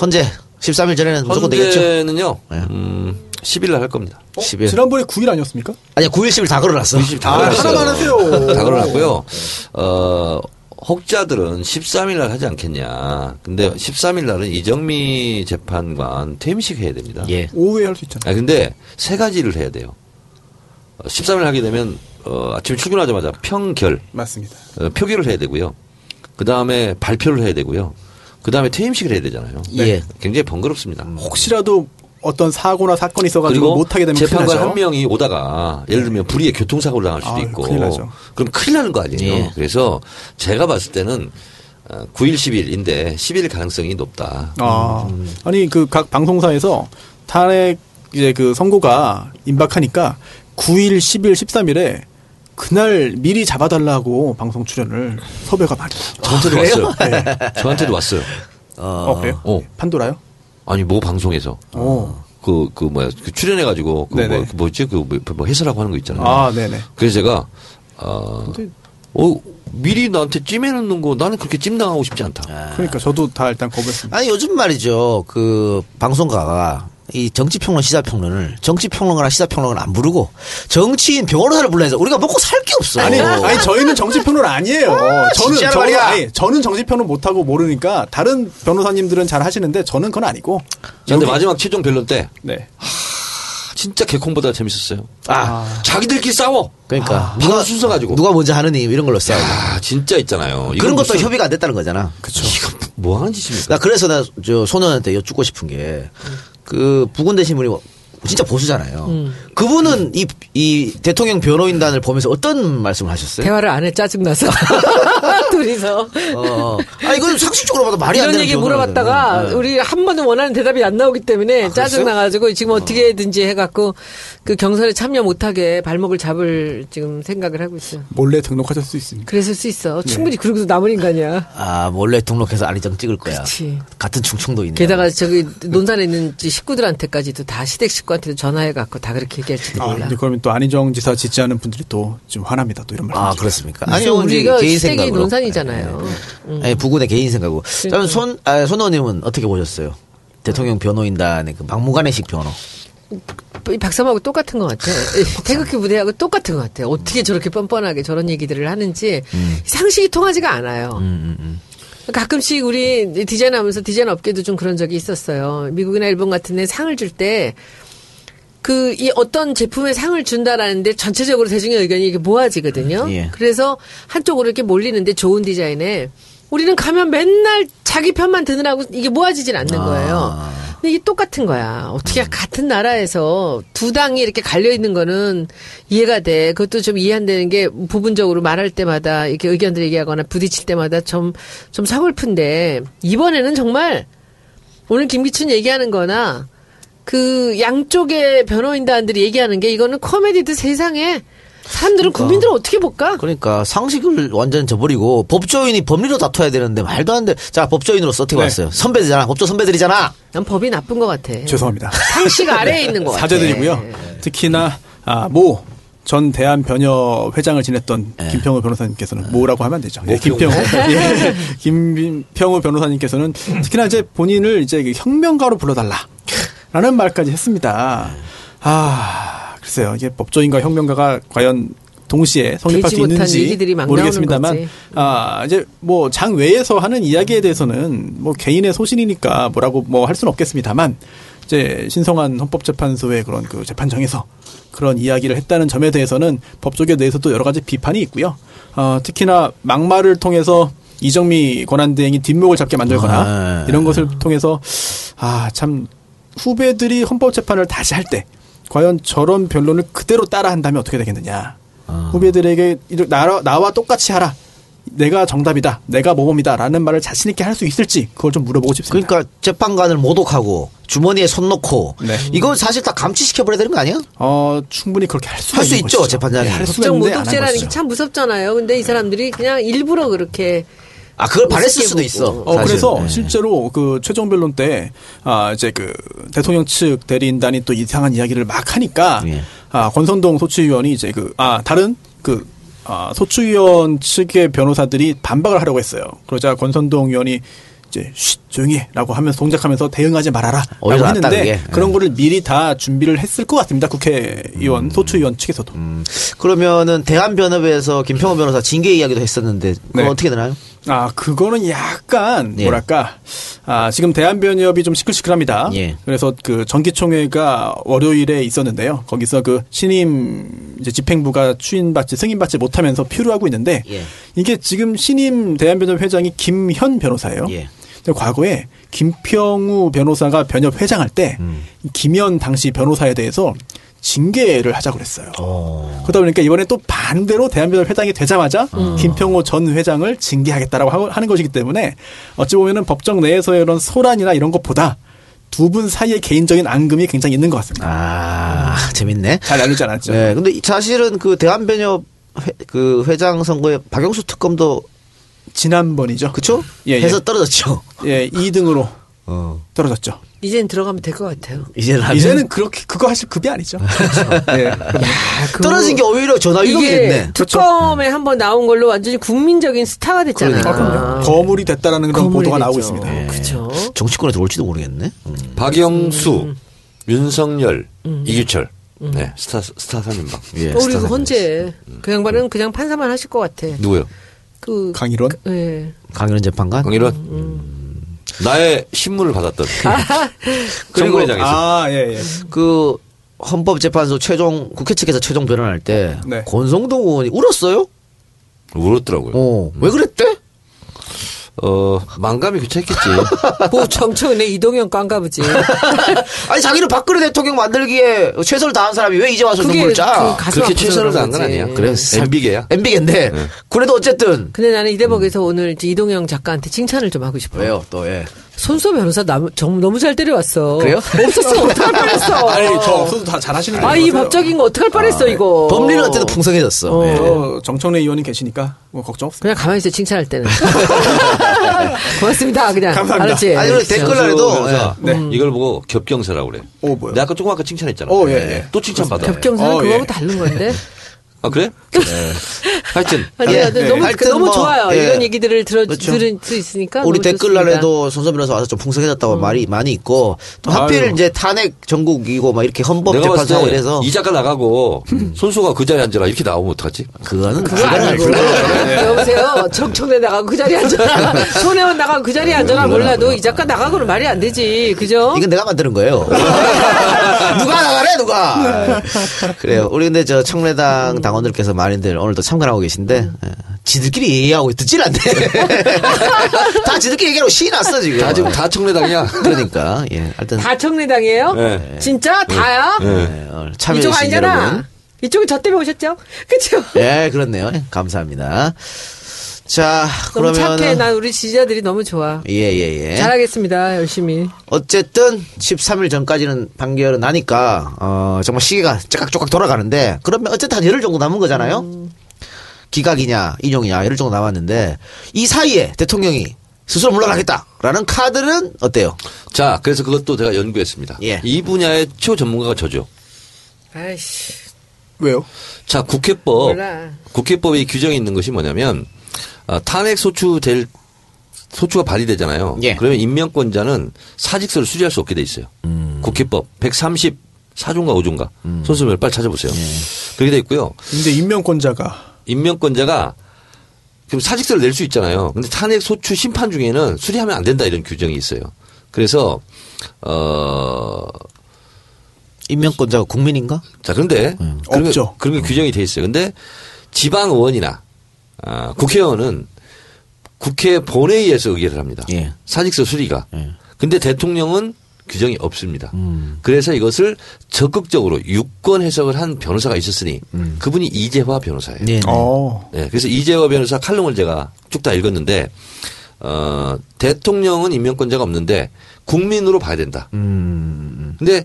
헌재 13일 전에는 무조건 되겠죠? 현재는요. 네. 음, 10일 날 할 겁니다. 10일. 지난번에 9일 아니었습니까? 아니야 9일 10일 다 걸어놨어. 다 아, 걸어놨어요. 하나만 하세요. 다 걸어놨고요. 어, 혹자들은 13일 날 하지 않겠냐. 근데 13일 날은 이정미 재판관 퇴임식 해야 됩니다. 예. 오후에 할 수 있잖아요. 아 근데 세 가지를 해야 돼요. 어, 13일 하게 되면 어, 아침에 출근하자마자 평결 맞습니다. 어, 표기를 해야 되고요. 그 다음에 발표를 해야 되고요. 그 다음에 퇴임식을 해야 되잖아요. 예. 굉장히 번거롭습니다. 혹시라도 어떤 사고나 사건이 있어가지고 못하게 되면 재판관. 한 명이 오다가 예를 들면 불의의 교통사고를 당할 수도 아유, 있고 큰일 나죠. 그럼 큰일 나는 거 아니에요. 예. 그래서 제가 봤을 때는 어, 9일 10일인데 10일 가능성이 높다. 아, 아니 그 각 방송사에서 탄핵 이제 그 선고가 임박하니까 9일, 10일, 13일에 그날 미리 잡아달라고 방송 출연을 섭외가 많이. 저한테도 그래요? 왔어요. 네. 저한테도 왔어요. 어, 그래요? 어. 판도라요? 아니 뭐 방송에서 오. 그그 뭐야 그 출연해가지고 그 네네. 뭐, 그 뭐지 그 뭐, 뭐 해설하고 하는 거 있잖아요. 아, 네네. 그래서 제가 어, 근데- 어 미리 나한테 찜해놓는 거 나는 그렇게 찜 당하고 싶지 않다. 그러니까 저도 다 일단 거부했습니다. 아니 요즘 말이죠. 그 방송가가 이 정치평론 시사평론을 정치평론가나 시사평론을 안 부르고 정치인 변호사를 불러서 우리가 먹고 살 게 없어. 아니, 아니 저희는 정치평론 아니에요. 저는 진짜로 저는. 아니, 저는 정치평론 못 하고 모르니까 다른 변호사님들은 잘 하시는데 저는 그건 아니고. 근데 마지막 최종 변론 때 네. 진짜 개콘보다 재밌었어요. 아, 자기들끼리 싸워. 그러니까 누가 순서 가지고. 누가 먼저 하느니 이런 걸로 싸우고. 아 진짜 있잖아요. 그런 것도 무슨- 협의가 안 됐다는 거잖아. 이거 뭐 하는 짓입니까? 나 그래서 나 저 손원한테 여쭙고 싶은 게 그 부군 되신 분이 진짜 보수잖아요. 음. 그분은 이, 이 대통령 변호인단을 보면서 어떤 말씀을 하셨어요? 대화를 안 해 짜증나서 둘이서 어. 아, 이건 상식적으로 봐도 말이 안 이런 되는 얘기 변호를 물어봤다가. 네. 우리 한 번도 원하는 대답이 안 나오기 때문에 아? 짜증나가지고 지금 어떻게든지 해갖고 그 경선에 참여 못하게 발목을 잡을 지금 생각을 하고 있어요. 몰래 등록하실 수 있습니다. 그랬을 수 있어. 네. 충분히 그러고도 남은 인간이야. 아, 몰래 등록해서 안희정 찍을 거야. 그렇지. 같은 충청도 있네. 게다가 저기 논산에 있는 식구들한테까지도 다 시댁 식구한테도 전화해갖고 다 그렇게 얘기할지도 아, 몰라. 근데 그러면 또 안희정 지사 지지하는 분들이 또 좀 화납니다. 또 이런 말. 아, 그렇습니까? 아니, 우리가 개인 시댁이 생각으로. 논산이잖아요. 네, 네. 아니, 부군의 개인 생각으로. 그럼 손, 아, 손 의원님은 어떻게 보셨어요? 대통령 변호인단의 그 막무가내식 변호. 이 박사하고 똑같은 것 같아. 태극기 부대하고 똑같은 것 같아. 어떻게 저렇게 뻔뻔하게 저런 얘기들을 하는지 음. 상식이 통하지가 않아요. 가끔씩 우리 디자인 하면서 디자인 업계도 좀 그런 적이 있었어요. 미국이나 일본 같은 데 상을 줄 때 그, 이 어떤 제품에 상을 준다라는데 전체적으로 대중의 의견이 이게 모아지거든요. 예. 그래서 한쪽으로 이렇게 몰리는데 좋은 디자인에 우리는 가면 맨날 자기 편만 드느라고 이게 모아지질 않는 거예요. 근데 이게 똑같은 거야. 어떻게 같은 나라에서 두 당이 이렇게 갈려 있는 거는 이해가 돼. 그것도 좀 이해 안 되는 게 부분적으로 말할 때마다 이렇게 의견들 얘기하거나 부딪힐 때마다 좀, 좀 서글픈데 이번에는 정말 오늘 김기춘 얘기하는 거나 그 양쪽의 변호인단들이 얘기하는 게 이거는 코미디도 세상에 사람들은 국민들은 어떻게 볼까? 그러니까 상식을 완전 저버리고 법조인이 법리로 다퉈야 되는데 말도 안 돼. 자, 법조인으로서 어떻게 네. 봤어요? 선배들이잖아. 법조 선배들이잖아. 난 법이 나쁜 것 같아. 죄송합니다. 상식 아래에 있는 것 같아. 사죄드리고요. 특히나 아, 모. 전 대한 변협 회장을 지냈던 김평우 변호사님께서는 뭐라고 하면 안 되죠. 예, 모평. 김평우, 예, 김평우 변호사님께서는 특히나 이제 본인을 이제 그 혁명가로 불러달라 라는 말까지 했습니다. 아, 글쎄요. 이게 법조인과 혁명가가 과연 동시에 성립할 수 있는지 모르겠습니다만. 아, 이제 뭐 장 외에서 하는 이야기에 대해서는 뭐 개인의 소신이니까 뭐라고 뭐 할 수는 없겠습니다만, 이제 신성한 헌법재판소의 그런 그 재판정에서 그런 이야기를 했다는 점에 대해서는 법조계 내에서도 여러 가지 비판이 있고요. 어, 특히나 막말을 통해서 이정미 권한대행이 뒷목을 잡게 만들거나 아, 이런 것을 통해서 아, 참 후배들이 헌법재판을 다시 할 때 과연 저런 변론을 그대로 따라 한다면 어떻게 되겠느냐. 후배들에게 이렇게 나와, 나와 똑같이 하라. 내가 정답이다. 내가 모범이다. 라는 말을 자신 있게 할 수 있을지 그걸 좀 물어보고 싶습니다. 그러니까 재판관을 모독하고 주머니에 손 넣고 네. 이거 사실 다 감치시켜 버려야 되는 거 아니야? 어, 충분히 그렇게 할 수가 할수 있는 있죠. 재판장이. 네, 할 법정 모독죄라는 게. 참 무섭잖아요. 근데 이 사람들이 그냥 일부러 그렇게 아 그걸 바랬을 수도. 있어. 어, 사실. 그래서 네. 실제로 그 최종 변론 때, 아, 이제 그 대통령 측 대리인단이 또 이상한 이야기를 막 하니까, 예. 아, 권선동 소추위원이 이제 그, 아, 다른 그, 아, 소추위원 측의 변호사들이 반박을 하려고 했어요. 그러자 권선동 의원이 이제 쉿, 조용히 해. 라고 하면서 동작하면서 대응하지 말아라. 라고 오히려 낫다, 했는데 그게. 그런 예. 거를 미리 다 준비를 했을 것 같습니다. 국회의원, 소추위원 측에서도. 그러면은 대한변협에서 김평호 변호사 징계 이야기도 했었는데 그거 네. 어떻게 되나요? 아, 그거는 약간, 예. 뭐랄까, 아, 지금 대한변협이 좀 시끌시끌합니다. 예. 그래서 그 정기총회가 월요일에 있었는데요. 거기서 그 신임 이제 집행부가 추인받지, 승인받지 못하면서 표류하고 있는데, 예. 이게 지금 신임 대한변협 회장이 김현 변호사예요. 예. 근데 과거에 김평우 변호사가 변협 회장할 때, 음. 김현 당시 변호사에 대해서 징계를 하자고 그랬어요. 그러다 보니까 이번에 또 반대로 대한변협 회장이 되자마자 김평호 전 회장을 징계하겠다라고 하는 것이기 때문에 어찌 보면은 법정 내에서의 이런 소란이나 이런 것보다 두분 사이의 개인적인 앙금이 굉장히 있는 것 같습니다. 아 재밌네. 잘 알려지 않았죠. 네, 근데 이- 사실은 그 대한변협 회, 그 회장 선거에 박영수 특검도 지난번이죠. 그쵸? 예, 예. 해서 떨어졌죠. 예, 2등으로 어. 떨어졌죠. 이젠 들어가면 될 것 같아요. 이제는 하면 이제는 그렇게 그거 하실 급이 아니죠. 예. 떨어진 게 오히려 이게 됐네. 특검에 한번 나온 걸로 완전히 국민적인 스타가 됐잖아요. 아, 그럼요. 거물이 됐다라는 그런 거물이 보도가 나오고 됐죠. 있습니다. 그렇죠. 정치권에 들어올지도 모르겠네. 음. 박영수, 윤석열, 이규철. 네, 스타, 스타 3인방. 예, 우리 그. 헌재 그 양반은 그냥 판사만 하실 것 같아. 누구요? 그 강일원? 예. 강일원 재판관. 강일원? 나의 신문을 받았던. 그리고 정부회장에서. 아, 예, 예. 그 헌법재판소 최종 국회 측에서 최종 변론할 때 네. 권성동 의원이 울었어요. 울었더라고요. 어, 왜 그랬대? 어, 망감이 교차했겠지. 뭐 정청래 이동영 깡가 보지. 아니 자기를 박근혜 대통령 만들기에 최선을 다한 사람이 왜 이제 와서 눈물 짜? 그 그렇게 최선을 다한 건. 아니야. 그래, MB계야. MB계인데 그래도 어쨌든 근데 나는 이 대목에서 오늘 이동영 작가한테 칭찬을 좀 하고 싶어. 왜요 또 예. 손소 변호사 남, 정, 너무 잘 때려왔어. 그래요? 없었으면 어떡할 뻔했어. 아니, 저 없어도 다 잘하시는 분. 아, 이 법적인 거 어떡할 뻔했어, 이거. 법리는 어쨌든 풍성해졌어. 어. 예. 저 정청래 의원이 계시니까 뭐 걱정 없습니다. 그냥 가만히 있어, 칭찬할 때는. 고맙습니다, 그냥. 감사합니다. 알았지? 아니, 그리고 댓글란에도 변호사, 네. 이걸 보고 겹경사라고 그래. 오, 뭐요? 내가 아까 조금 아까 칭찬했잖아. 오, 예, 예. 또 칭찬받아. 겹경사는 어, 그거하고 예. 다른 건데. 아, 그래? 하여튼. 아니, 예, 네. 너무, 하여튼 너무 뭐, 좋아요. 예. 이런 얘기들을 들어, 그렇죠. 들을 수 있으니까. 우리. 댓글란에도 변호사 와서 좀 풍성해졌다고 말이 많이 있고 또 하필 아유. 이제 탄핵 전국이고 막 이렇게 헌법 때 이래서 이 작가 나가고 손수가 그 자리에 앉아라 이렇게 나오면 어떡하지? 그거는 그거 아니고. 여보세요. 정청래 나가고 그 자리에 앉아라. 손혜원 나가고 그 자리에 앉아라 몰라도 이 작가 나가고는 말이 안 되지. 그죠? 이건 내가 만드는 거예요. 누가 나가래 누가? 그래요. 우리 근데 저 청래당 당 원들께서 많이들 오늘도 참관하고 계신데 예, 지들끼리 얘기하고 듣질 않네. 다 지들끼리 얘기하고 신이 났어 지금. 다 지금 다 청래당이야. 그러니까 예. 하여튼 다 청래당이에요? 네. 진짜? 다야? 예, 오늘 참여해 이쪽 주신 아니잖아. 여러분. 이쪽이 저 때문에 오셨죠? 그쵸? 예, 그렇네요. 예, 감사합니다. 자, 너무 그러면 착해. 난 우리 지지자들이 너무 좋아. 예, 예, 예. 잘하겠습니다. 열심히. 어쨌든 13일 전까지는 판결은 나니까 어 정말 시계가 쪼깍쪼깍 돌아가는데 그러면 어쨌든 한 열흘 정도 남은 거잖아요. 기각이냐 인용이냐 열흘 정도 남았는데 이 사이에 대통령이 스스로 물러나겠다라는 카드는 어때요? 자, 그래서 그것도 제가 연구했습니다. 예. 이 분야의 최고 전문가가 저죠. 아이씨. 왜요? 자, 국회법. 몰라. 국회법에 규정이 있는 것이 뭐냐면 어, 탄핵 소추 될 소추가 발의되잖아요. 예. 그러면 임명권자는 사직서를 수리할 수 없게 돼 있어요. 음. 국회법 134조인가 5조인가. 손수면 빨리 찾아보세요. 예. 그렇게 돼 있고요. 근데 임명권자가 임명권자가 그럼 사직서를 낼 수 있잖아요. 근데 탄핵 소추 심판 중에는 수리하면 안 된다 이런 규정이 있어요. 그래서 어 임명권자가 국민인가? 자, 그런데 그런 게- 없죠. 그런 게 규정이 돼 있어요. 근데 지방 의원이나 아, 국회의원은 국회 본회의에서 의결을 합니다. 예. 사직서 수리가. 예. 근데 대통령은 규정이 없습니다. 음. 그래서 이것을 적극적으로 유권 해석을 한 변호사가 있었으니 그분이 이재화 변호사예요. 네. 네. 어. 네, 그래서 이재화 변호사 칼럼을 제가 쭉 다 읽었는데 어, 대통령은 임명권자가 없는데 국민으로 봐야 된다. 음. 근데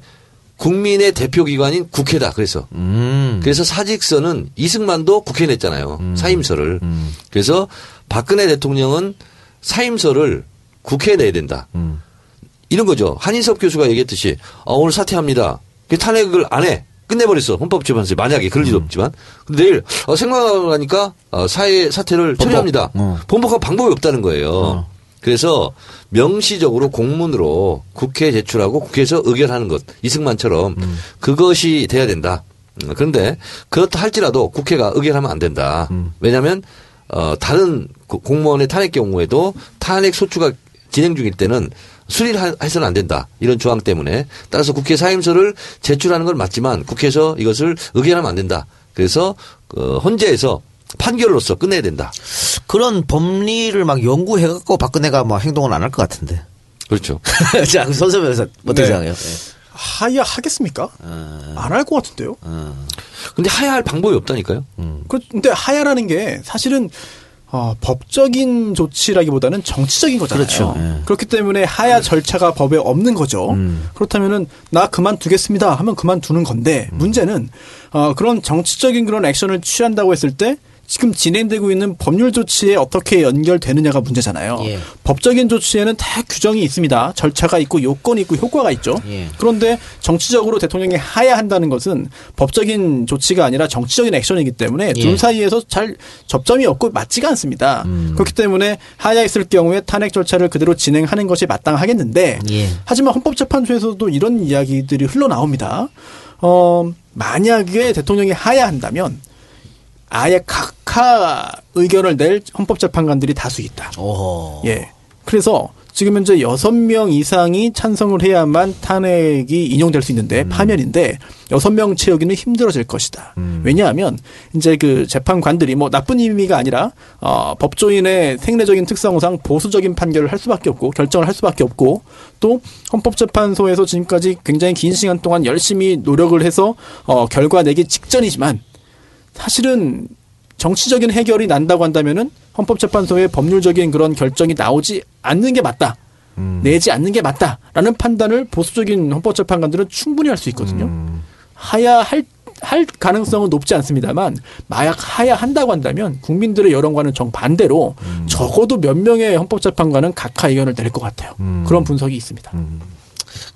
국민의 대표 기관인 국회다. 그래서 음. 그래서 사직서는 이승만도 국회에 냈잖아요. 음. 사임서를. 그래서 박근혜 대통령은 사임서를 국회에 내야 된다. 음. 이런 거죠. 한인섭 교수가 얘기했듯이 어, 오늘 사퇴합니다. 그 탄핵을 안 해. 끝내버렸어. 헌법재판소에 만약에 그럴 음. 일도 없지만. 근데 내일 어, 생각하고 나니까 어, 사회 사퇴를 처리합니다. 어. 번복할 방법이 없다는 거예요. 어. 그래서 명시적으로 공문으로 국회에 제출하고 국회에서 의결하는 것 이승만처럼 음. 그것이 돼야 된다. 음, 그런데 그렇다 할지라도 국회가 의결하면 안 된다. 음. 왜냐하면 어, 다른 고- 공무원의 탄핵 경우에도 탄핵 소추가 진행 중일 때는 수리를 하- 해서는 안 된다. 이런 조항 때문에 따라서 국회 사임서를 제출하는 건 맞지만 국회에서 이것을 의결하면 안 된다. 그래서 그 헌재에서 판결로서 끝내야 된다. 그런 법리를 막 연구해갖고 박근혜가 뭐 행동을 안 할 것 같은데. 그렇죠. 자, 그 선수면서 어떻게 네. 생각해요? 하야 하겠습니까? 안할 것 같은데요. 근데 하야 할 방법이 없다니까요. 그 근데 하야라는 게 사실은 어, 법적인 조치라기보다는 정치적인 거잖아요. 그렇죠. 예. 그렇기 때문에 하야 절차가 법에 없는 거죠. 그렇다면은 나 그만두겠습니다 하면 그만두는 건데 문제는 어, 그런 정치적인 그런 액션을 취한다고 했을 때 지금 진행되고 있는 법률 조치에 어떻게 연결되느냐가 문제잖아요. 예. 법적인 조치에는 다 규정이 있습니다. 절차가 있고 요건이 있고 효과가 있죠. 예. 그런데 정치적으로 대통령이 하야 한다는 것은 법적인 조치가 아니라 정치적인 액션이기 때문에 예. 둘 사이에서 잘 접점이 없고 맞지가 않습니다. 음. 그렇기 때문에 하야했을 경우에 탄핵 절차를 그대로 진행하는 것이 마땅하겠는데 예. 하지만 헌법재판소에서도 이런 이야기들이 흘러나옵니다. 어, 만약에 대통령이 하야한다면 아예 각하 의견을 낼 헌법재판관들이 다수 있다. 오호. 예. 그래서 지금 현재 여섯 명 이상이 찬성을 해야만 탄핵이 인용될 수 있는데 파면인데 여섯 명 채우기는 힘들어질 것이다. 왜냐하면 이제 그 재판관들이 뭐 나쁜 의미가 아니라 어 법조인의 생리적인 특성상 보수적인 판결을 할 수밖에 없고 결정을 할 수밖에 없고 또 헌법재판소에서 지금까지 굉장히 긴 시간 동안 열심히 노력을 해서 어 결과 내기 직전이지만 사실은 정치적인 해결이 난다고 한다면은 헌법재판소의 법률적인 그런 결정이 나오지 않는 게 맞다. 내지 않는 게 맞다라는 판단을 보수적인 헌법재판관들은 충분히 할 수 있거든요. 하야 할 할 가능성은 높지 않습니다만 마약 하야 한다고 한다면 국민들의 여론과는 정반대로 적어도 몇 명의 헌법재판관은 각하 의견을 낼 것 같아요. 그런 분석이 있습니다.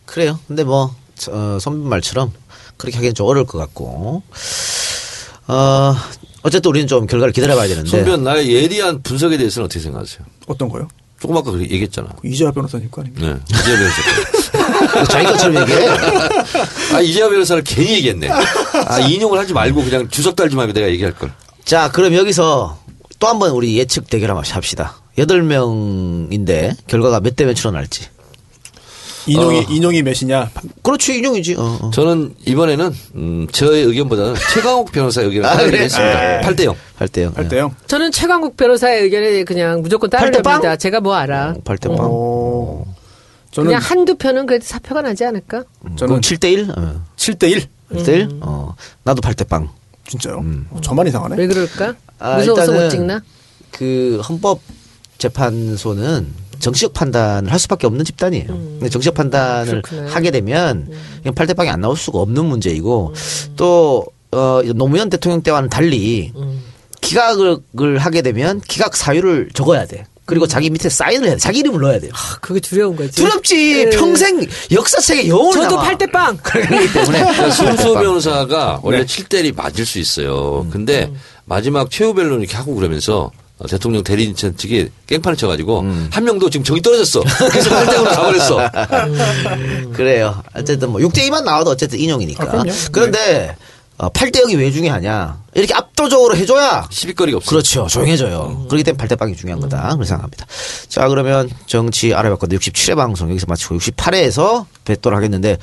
그래요. 근데 뭐, 어, 선배 말처럼 그렇게 하기는 좀 어려울 것 같고. 어, 어쨌든 우리는 좀 결과를 기다려봐야 되는데. 손변 나의 예리한 분석에 대해서는 어떻게 생각하세요? 어떤 거요? 조금 아까 얘기했잖아. 이재화 변호사님 거 아닙니까? 네. 이재화 변호사. 자기 것처럼 얘기해. 아, 이재화 변호사를 괜히 얘기했네. 아, 인용을 하지 말고 그냥 주석 달지 말고 내가 얘기할 걸. 자, 그럼 여기서 또 한 번 우리 예측 대결 한번 합시다. 여덟 명인데 결과가 몇 대 몇으로 날지. 인용이 어. 인용이 몇이냐? 그렇지, 인용이지. 어, 어. 저는 이번에는, 음, 저의 의견보다는 최강욱 변호사 의견을 아, 그래? 따르겠습니다. 8대0. 할 때요. 할 때요. 저는 최강국 변호사의 의견에 그냥 무조건? 따르렵니다. 제가 뭐 알아. 8대 빵. 어. 저는 그냥 한두 편은 그래도 사표가 나지 않을까? 저는 그럼 7대 1? 어. 7대 1. 8대 1? 어. 나도 8대 빵. 진짜요? 어, 저만 이상하네. 왜 그럴까? 아, 무서워서 일단은 못 찍나? 그 헌법 재판소는 정치적 판단을 할 수밖에 없는 집단이에요. 근데 정치적 판단을 음. 그렇구나. 음. 하게 되면 그냥 8대 빵이 안 나올 수가 없는 문제이고 또 어, 노무현 대통령 때와는 달리 음. 기각을 하게 되면 기각 사유를 적어야 돼. 그리고 자기 밑에 사인을 해야 돼. 자기 이름을 넣어야 돼요. 아, 그게 두려운 거지. 두렵지. 예. 평생 역사책에 영원히 저도 남아. 8대 빵. 그렇기 때문에 손수 8대 빵. 변호사가 원래 네. 7대1이 맞을 수 있어요. 근데 마지막 최후 변론 이렇게 하고 그러면서 어, 대통령 대리인 측이 깽판을 쳐가지고 한 명도 지금 정이 떨어졌어. 그래서 8대0으로 가버렸어. 그래요. 어쨌든 뭐 6대 2만 나와도 어쨌든 인용이니까. 아. 그런데 어, 8대 0이 왜 중요하냐? 이렇게 압도적으로 해줘야 시비거리가 없어. 그렇죠. 조용해져요. 그렇기 때문에 8대 빵이 중요한 거다. 그렇게 생각합니다. 자, 그러면 정치 알아봤거든요. 67회 방송 여기서 마치고 68회에서 뵙도록 하겠는데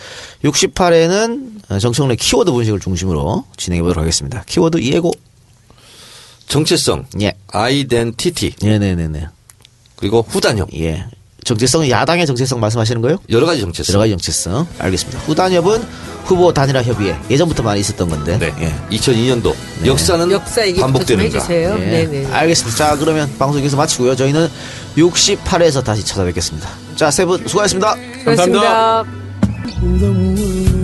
68회는 정청래 키워드 분식을 중심으로 진행해 보도록 하겠습니다. 키워드 예고. 정체성, 예. 아이덴티티, 네네네네. 그리고 후단협. 예. 정체성은 야당의 정체성 말씀하시는 거예요? 여러 가지 정체성. 여러 가지 정체성. 알겠습니다. 후단협은 후보 단일화 협의회. 예전부터 많이 있었던 건데. 네. 예. 2002년도 역사는 역사 반복되는가. 해주세요. 예. 네네. 알겠습니다. 자, 그러면 방송 여기서 마치고요. 저희는 68회에서 다시 찾아뵙겠습니다. 자, 세 분 수고하셨습니다. 그렇습니다. 감사합니다.